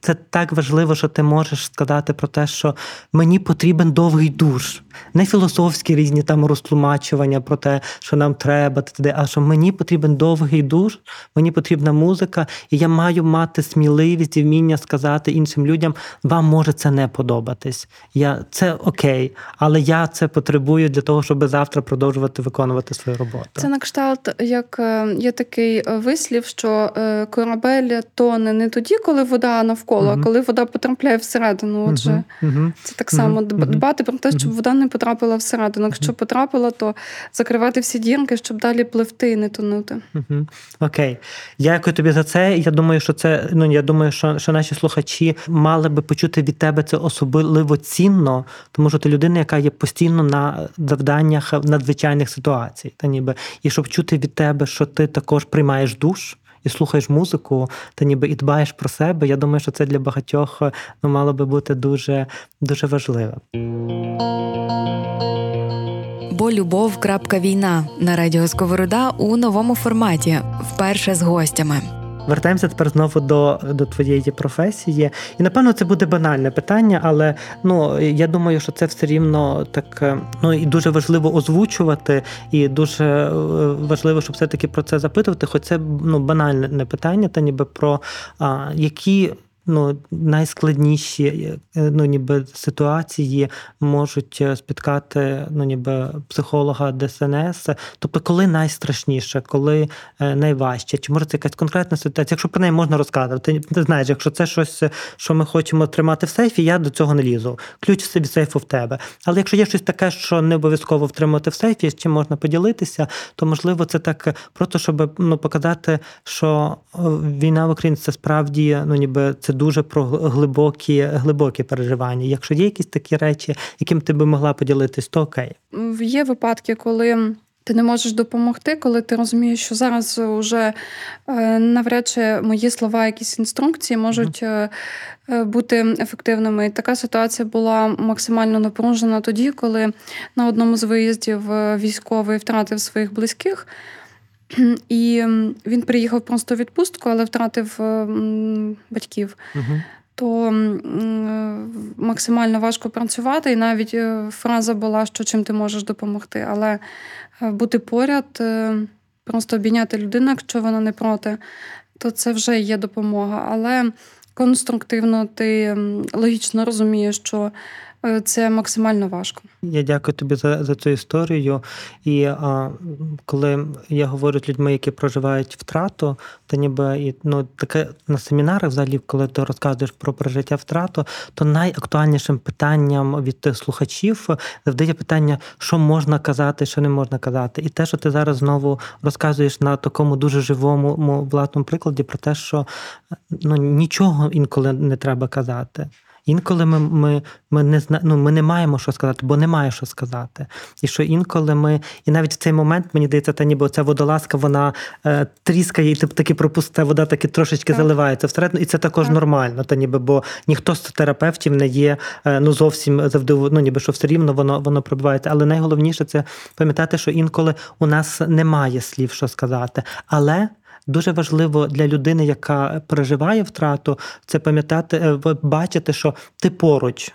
це так важливо, що ти можеш сказати про те, що мені потрібен довгий душ. Не філософські різні там розтлумачування про те, що нам треба, а що мені потрібен довгий душ, мені потрібна музика, і я маю мати сміливість і вміння сказати іншим людям, вам може це не подобатись. Я, Це окей, але я це потребую для того, щоб завтра продовжувати виконувати свою роботу. Це на кшталт, як е, є такий е, вислів, що е, корабель тоне не тоді, коли вода навколо, а коли вода потрапляє всередину. Отже, це так само дбати про те, щоб вода не потрапила всередину. Якщо потрапила, то закривати всі дірки, щоб далі пливти і не тонути. Окей, дякую тобі за це. Я думаю, що це ну я думаю, що, що наші слухачі мали би почути від тебе це особливо цінно, тому що ти людина, яка є постійно на завданнях надзвичайних ситуацій, та ніби і щоб чути від тебе, що ти також приймаєш душ. І слухаєш музику, та ніби і дбаєш про себе. Я думаю, що це для багатьох ну, мало би бути дуже дуже важливе. Бо любов. Війна на радіо Сковорода у новому форматі, вперше з гостями. Вертаємося тепер знову до до твоєї професії. І напевно це буде банальне питання, але ну я думаю, що це все рівно так е, ну і дуже важливо озвучувати, і дуже е, важливо, щоб все-таки про це запитувати. Хоч це ну банальне питання, та ніби про а, які ну, найскладніші е, ну, ніби ситуації можуть е, спіткати ну, ніби психолога ДСНС. Тобто, коли найстрашніше, коли е, найважче, чи може це якась конкретна ситуація? Якщо про неї можна розказувати, ти, знаєш, якщо це щось, що ми хочемо тримати в сейфі, я до цього не лізу. Ключ собі сейфу в тебе. Але якщо є щось таке, що не обов'язково втримувати в сейфі, з чим можна поділитися, то можливо це так просто, щоб ну, показати, що війна в Україні це справді ну, ніби це дуже про глибокі глибокі переживання. Якщо є якісь такі речі, яким ти би могла поділитись, то окей. Є випадки, коли. Ти не можеш допомогти, коли ти розумієш, що зараз вже е, навряд чи мої слова, якісь інструкції можуть е, е, бути ефективними. І така ситуація була максимально напружена тоді, коли на одному з виїздів військовий втратив своїх близьких. І він приїхав просто в відпустку, але втратив батьків. Угу. То максимально важко працювати, і навіть е, фраза була, що чим ти можеш допомогти. Але е, бути поряд, е, просто обійняти людину, якщо вона не проти, то це вже є допомога. Але конструктивно ти логічно розумієш, що е, це максимально важко. Я дякую тобі за за цю історію. І а, коли я говорю з людьми, які проживають втрату, то ніби і ну таке на семінарах, взагалі, коли ти розказуєш про прожиття втрату, то найактуальнішим питанням від слухачів завжди є питання, що можна казати, що не можна казати. І те, що ти зараз знову розказуєш на такому дуже живому власному прикладі, про те, що ну нічого інколи не треба казати. Інколи ми ми, ми не зна... ну, ми не маємо що сказати, бо немає що сказати. І що інколи ми, і навіть в цей момент мені здається, та ніби ця водолазка вона е, тріскає, і таки пропустить, вода таки трошечки так. заливається всередину, і це також так. нормально. Та ніби, бо ніхто з терапевтів не є е, ну зовсім завжди, ну ніби що все рівно воно воно пробивається. Але найголовніше це пам'ятати, що інколи у нас немає слів, що сказати. Але Дуже важливо для людини, яка переживає втрату, це пам'ятати, е, бачити, що ти поруч.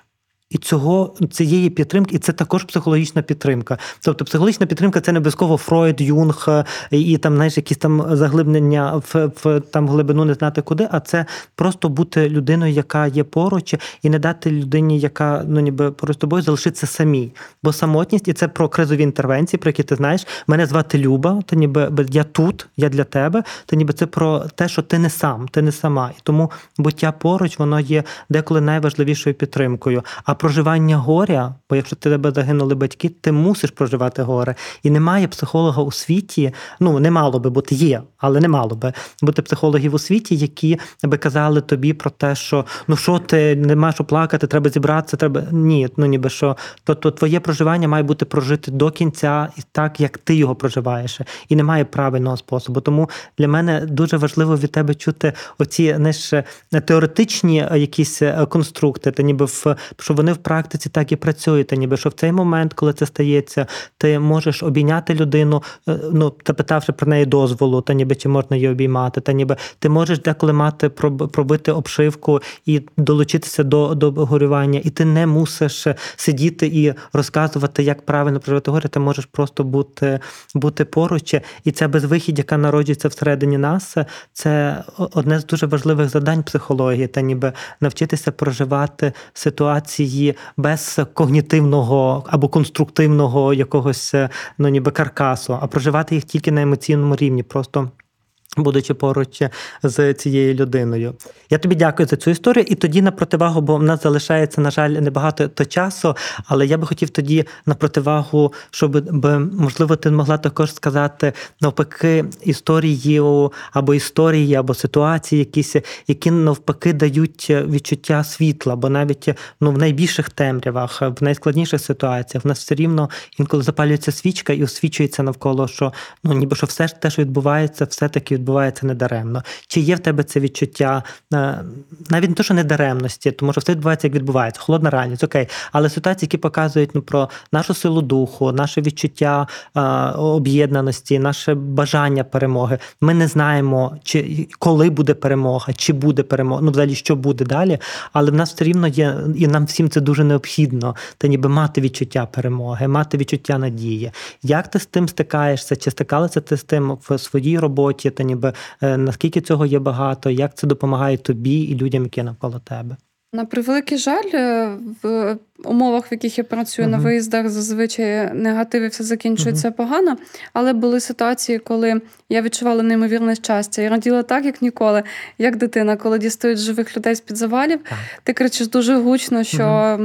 І цього цієї підтримки, і це також психологічна підтримка. Тобто психологічна підтримка це не обов'язково Фройд, Юнг е, і там знаєш, якісь там заглиблення в в там глибину не знати куди, а це просто бути людиною, яка є поруч, і не дати людині, яка ну ніби поруч тобою залишитися самій. Бо самотність, і це про кризові інтервенції, про які ти знаєш. Мене звати Люба, то ніби я тут, я для тебе. То ніби це про те, що ти не сам, ти не сама. І тому буття поруч, воно є деколи найважливішою підтримкою. А проживання горя, бо якщо тебе загинули батьки, ти мусиш проживати горе. І немає психолога у світі, ну не мало би бути є, але не мало би бути психологів у світі, які би казали тобі про те, що ну що ти не маєш оплакати, треба зібратися, треба. Ні, ну ніби що. Тобто твоє проживання має бути прожити до кінця і так, як ти його проживаєш. І немає правильного способу. Тому для мене дуже важливо від тебе чути оці знаєш, теоретичні якісь конструкти, та ніби в що вони вони в практиці так і працюють, ніби що в цей момент, коли це стається, ти можеш обійняти людину, е, ну запитавши про неї дозволу, та ніби чи можна її обіймати, та ніби ти можеш деколи мати пробити обшивку і долучитися до до горювання, і ти не мусиш сидіти і розказувати, як правильно проживати горе. Ти можеш просто бути бути поруч. І ця безвихідь, яка народжується всередині нас, це одне з дуже важливих завдань психології, та ніби навчитися проживати ситуації її без когнітивного або конструктивного якогось ну ніби каркасу, а проживати їх тільки на емоційному рівні. Просто Будучи поруч з цією людиною, я тобі дякую за цю історію. І тоді на противагу, бо в нас залишається, на жаль, небагато то часу. Але я би хотів тоді на противагу, щоб можливо ти могла також сказати навпаки історії або історії, або ситуації, якісь, які навпаки дають відчуття світла, бо навіть ну в найбільших темрявах, в найскладніших ситуаціях в нас все рівно інколи запалюється свічка і освічується навколо, що ну ніби що все те, що відбувається, все таки відбувається недаремно. Чи є в тебе це відчуття е, навіть не то, що недаремності, тому що все відбувається, як відбувається, холодна реальність, окей. Але ситуації, які показують ну, про нашу силу духу, наше відчуття е, об'єднаності, наше бажання перемоги. Ми не знаємо, чи коли буде перемога, чи буде перемога, ну взагалі що буде далі. Але в нас все рівно є, і нам всім це дуже необхідно, та ніби мати відчуття перемоги, мати відчуття надії. Як ти з тим стикаєшся? Чи стикалася ти з тим в своїй роботі? Та ніби е, наскільки цього є багато, як це допомагає тобі і людям, які навколо тебе? На превеликий жаль, е, в умовах, в яких я працюю uh-huh. на виїздах, зазвичай негативи все закінчується uh-huh. погано. Але були ситуації, коли я відчувала неймовірне щастя і раділа так, як ніколи, як дитина, коли дістають живих людей з під завалів. Uh-huh. Ти кричиш дуже гучно, що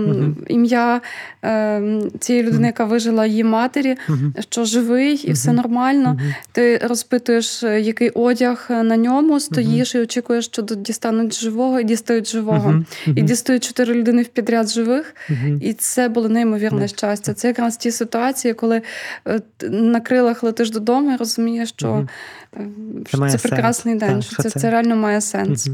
ім'я е, цієї людини, яка вижила її матері, що живий і все нормально. Ти розпитуєш, е, який одяг на ньому, стоїш і очікуєш, що дістануть живого і дістають живого. І дістають чотири людини в підряд живих. І це було неймовірне щастя. Це якраз ті ситуації, коли е, на крилах летиш додому і розумієш, що, що це, це прекрасний день, так, що це, це? реально має сенс.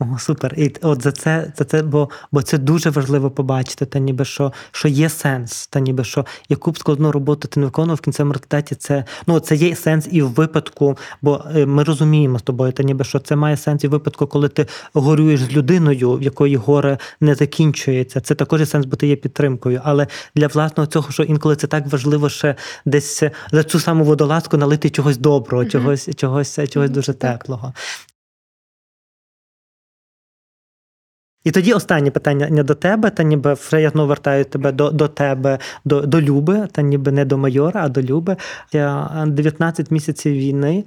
О, супер. І от за це, за це, бо бо це дуже важливо побачити, та ніби що що є сенс, та ніби що яку б складну роботу ти не виконував в кінцевому результаті, це ну це є сенс і в випадку, бо е, ми розуміємо з тобою, та ніби що це має сенс і в випадку, коли ти горюєш з людиною, в якої горе не закінчується. Це також є сенс, бо ти є підтримкою. Але для власного цього, що інколи це так важливо ще десь за цю саму водолазку налити чогось доброго, mm-hmm. чогось, чогось, чогось mm-hmm. дуже теплого. І тоді останнє питання не до тебе, та ніби я знову вертаю тебе до до тебе, до до Люби, та ніби не до майора, а до Люби. 19 місяців війни.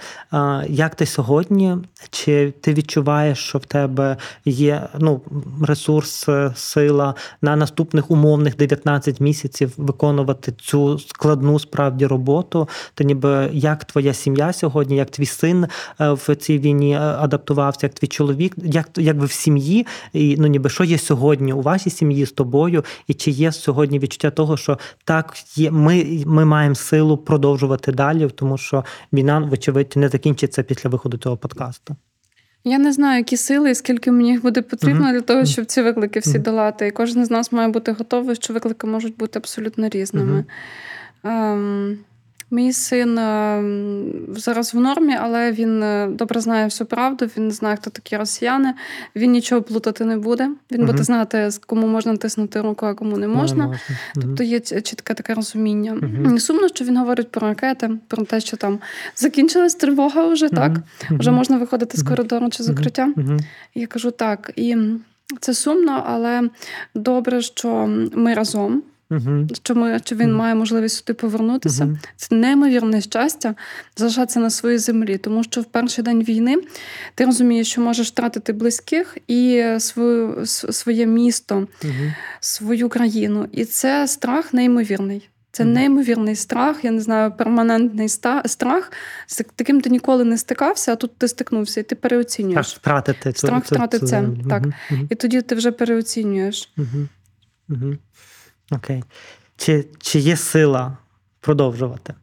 Як ти сьогодні? Чи ти відчуваєш, що в тебе є ну, ресурс, сила на наступних умовних 19 місяців виконувати цю складну справді роботу? Та ніби як твоя сім'я сьогодні, як твій син е, в цій війні е, адаптувався, як твій чоловік, як як ви в сім'ї? І ну ніби що є сьогодні у вашій сім'ї з тобою, і чи є сьогодні відчуття того, що так є, ми ми маємо силу продовжувати далі, тому що війна, вочевидь, не закінчиться після виходу цього подкасту. Я не знаю, які сили і скільки мені їх буде потрібно uh-huh. для того, щоб ці виклики всі uh-huh. долати. І кожен з нас має бути готовий, що виклики можуть бути абсолютно різними. Uh-huh. Мій син е, зараз в нормі, але він е, добре знає всю правду. Він знає, хто такі росіяни. Він нічого плутати не буде. Він uh буде знати, кому можна тиснути руку, а кому не можна. Не можна. Тобто є чітке таке розуміння. uh Сумно, що він говорить про ракети, про те, що там закінчилась тривога вже так. Вже можна виходити з коридору чи закриття. Я кажу так. І це сумно, але добре, що ми разом. Угу. Що ми чи він має можливість сюди повернутися? Угу. Це неймовірне щастя залишатися на своїй землі, тому що в перший день війни ти розумієш, що можеш втратити близьких і свою, своє місто, угу. свою країну. І це страх неймовірний. Це неймовірний страх, я не знаю, перманентний страх. З таким ти ніколи не стикався, а тут ти стикнувся, і ти переоцінюєш. Страх втратити страх втратити це. Так. І тоді ти вже переоцінюєш. Окей. Чи, Чи є сила продовжувати?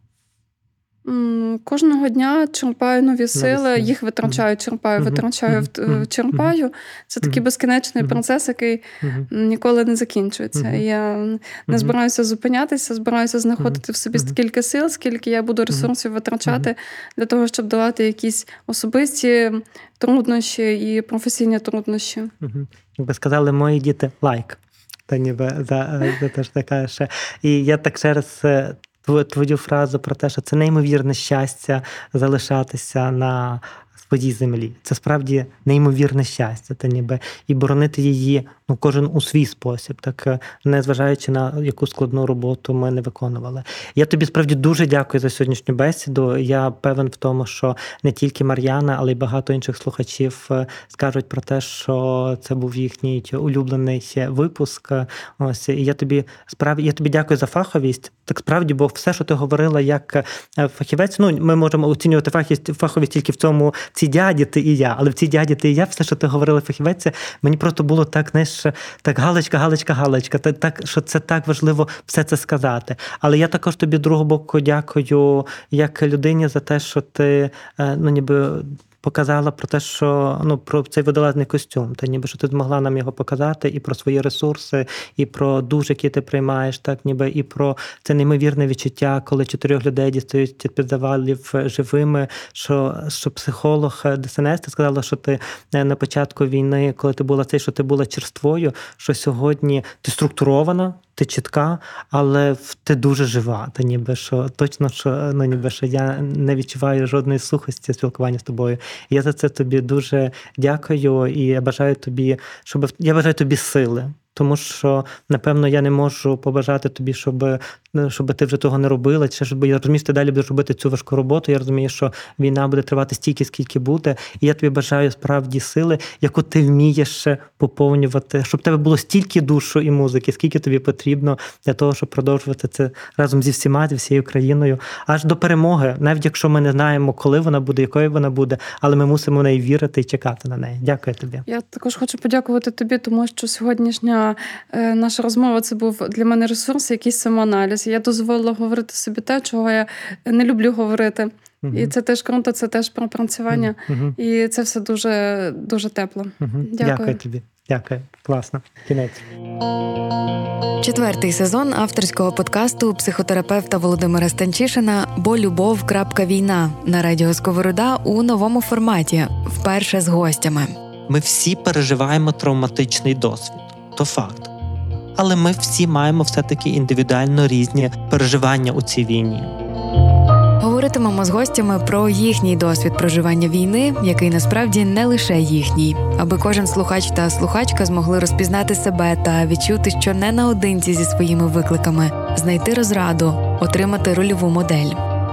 Кожного дня черпаю нові сили, їх витрачаю, черпаю, витрачаю, черпаю. Це такий безкінечний процес, який ніколи не закінчується. Я не збираюся зупинятися, збираюся знаходити в собі стільки сил, скільки я буду ресурсів витрачати для того, щоб давати якісь особисті труднощі і професійні труднощі. Якби сказали мої діти лайк та ніби за, за те, що ти кажеш. І я так через твою твою фразу про те, що це неймовірне щастя залишатися на своїй землі. Це справді неймовірне щастя, та ніби і боронити її ну кожен у свій спосіб, так е, не зважаючи на яку складну роботу ми не виконували. Я тобі справді дуже дякую за сьогоднішню бесіду. Я певен в тому, що не тільки Мар'яна, але й багато інших слухачів е, скажуть про те, що це був їхній улюблений випуск. Ось і я тобі справді я тобі дякую за фаховість. Так справді, бо все, що ти говорила, як е, фахівець, ну ми можемо оцінювати фахівість фаховість тільки в цьому ці дяді ти і я, але в ці дяді ти і я, все, що ти говорила фахівець, мені просто було так, знаєш, так галочка, галочка, галочка. Так, що це так важливо все це сказати. Але я також тобі другого боку дякую як людині за те, що ти е, ну ніби показала про те, що ну про цей водолазний костюм, та ніби що ти змогла нам його показати, і про свої ресурси, і про душ, який ти приймаєш, так ніби і про це неймовірне відчуття, коли чотирьох людей дістають під завалів живими. Що що психолог ДСНС ти сказала, що ти е, на початку війни, коли ти була цей, що ти була черствою, що сьогодні ти структурована ти чітка, але ти дуже жива. Та ніби що точно що ну ніби що я не відчуваю жодної сухості спілкування з тобою. Я за це тобі дуже дякую і я бажаю тобі, щоб я бажаю тобі сили. Тому що, напевно, я не можу побажати тобі, щоб Ну, щоб ти вже того не робила, чи щоб я розумію, що ти далі будеш робити цю важку роботу. Я розумію, що війна буде тривати стільки, скільки буде. І я тобі бажаю справді сили, яку ти вмієш поповнювати, щоб тебе було стільки душу і музики, скільки тобі потрібно для того, щоб продовжувати це разом зі всіма, зі всією країною, аж до перемоги, навіть якщо ми не знаємо, коли вона буде, якою вона буде, але ми мусимо в неї вірити і чекати на неї. Дякую тобі. Я також хочу подякувати тобі, тому що сьогоднішня е, наша розмова це був для мене ресурс, якийсь самоаналіз. Я дозволила говорити собі те, чого я не люблю говорити. uh І це теж круто, це теж пропрацювання. uh І це все дуже дуже тепло. uh Дякую. Дякую тобі. Дякую, класно. Кінець. Четвертий сезон авторського подкасту психотерапевта Володимира Станчишина Бо любов. Війна на радіо Сковорода у новому форматі. Вперше з гостями. Ми всі переживаємо травматичний досвід. То факт але ми всі маємо все таки індивідуально різні переживання у цій війні. Говоритимемо з гостями про їхній досвід проживання війни, який насправді не лише їхній, аби кожен слухач та слухачка змогли розпізнати себе та відчути, що не наодинці зі своїми викликами, знайти розраду, отримати рольову модель.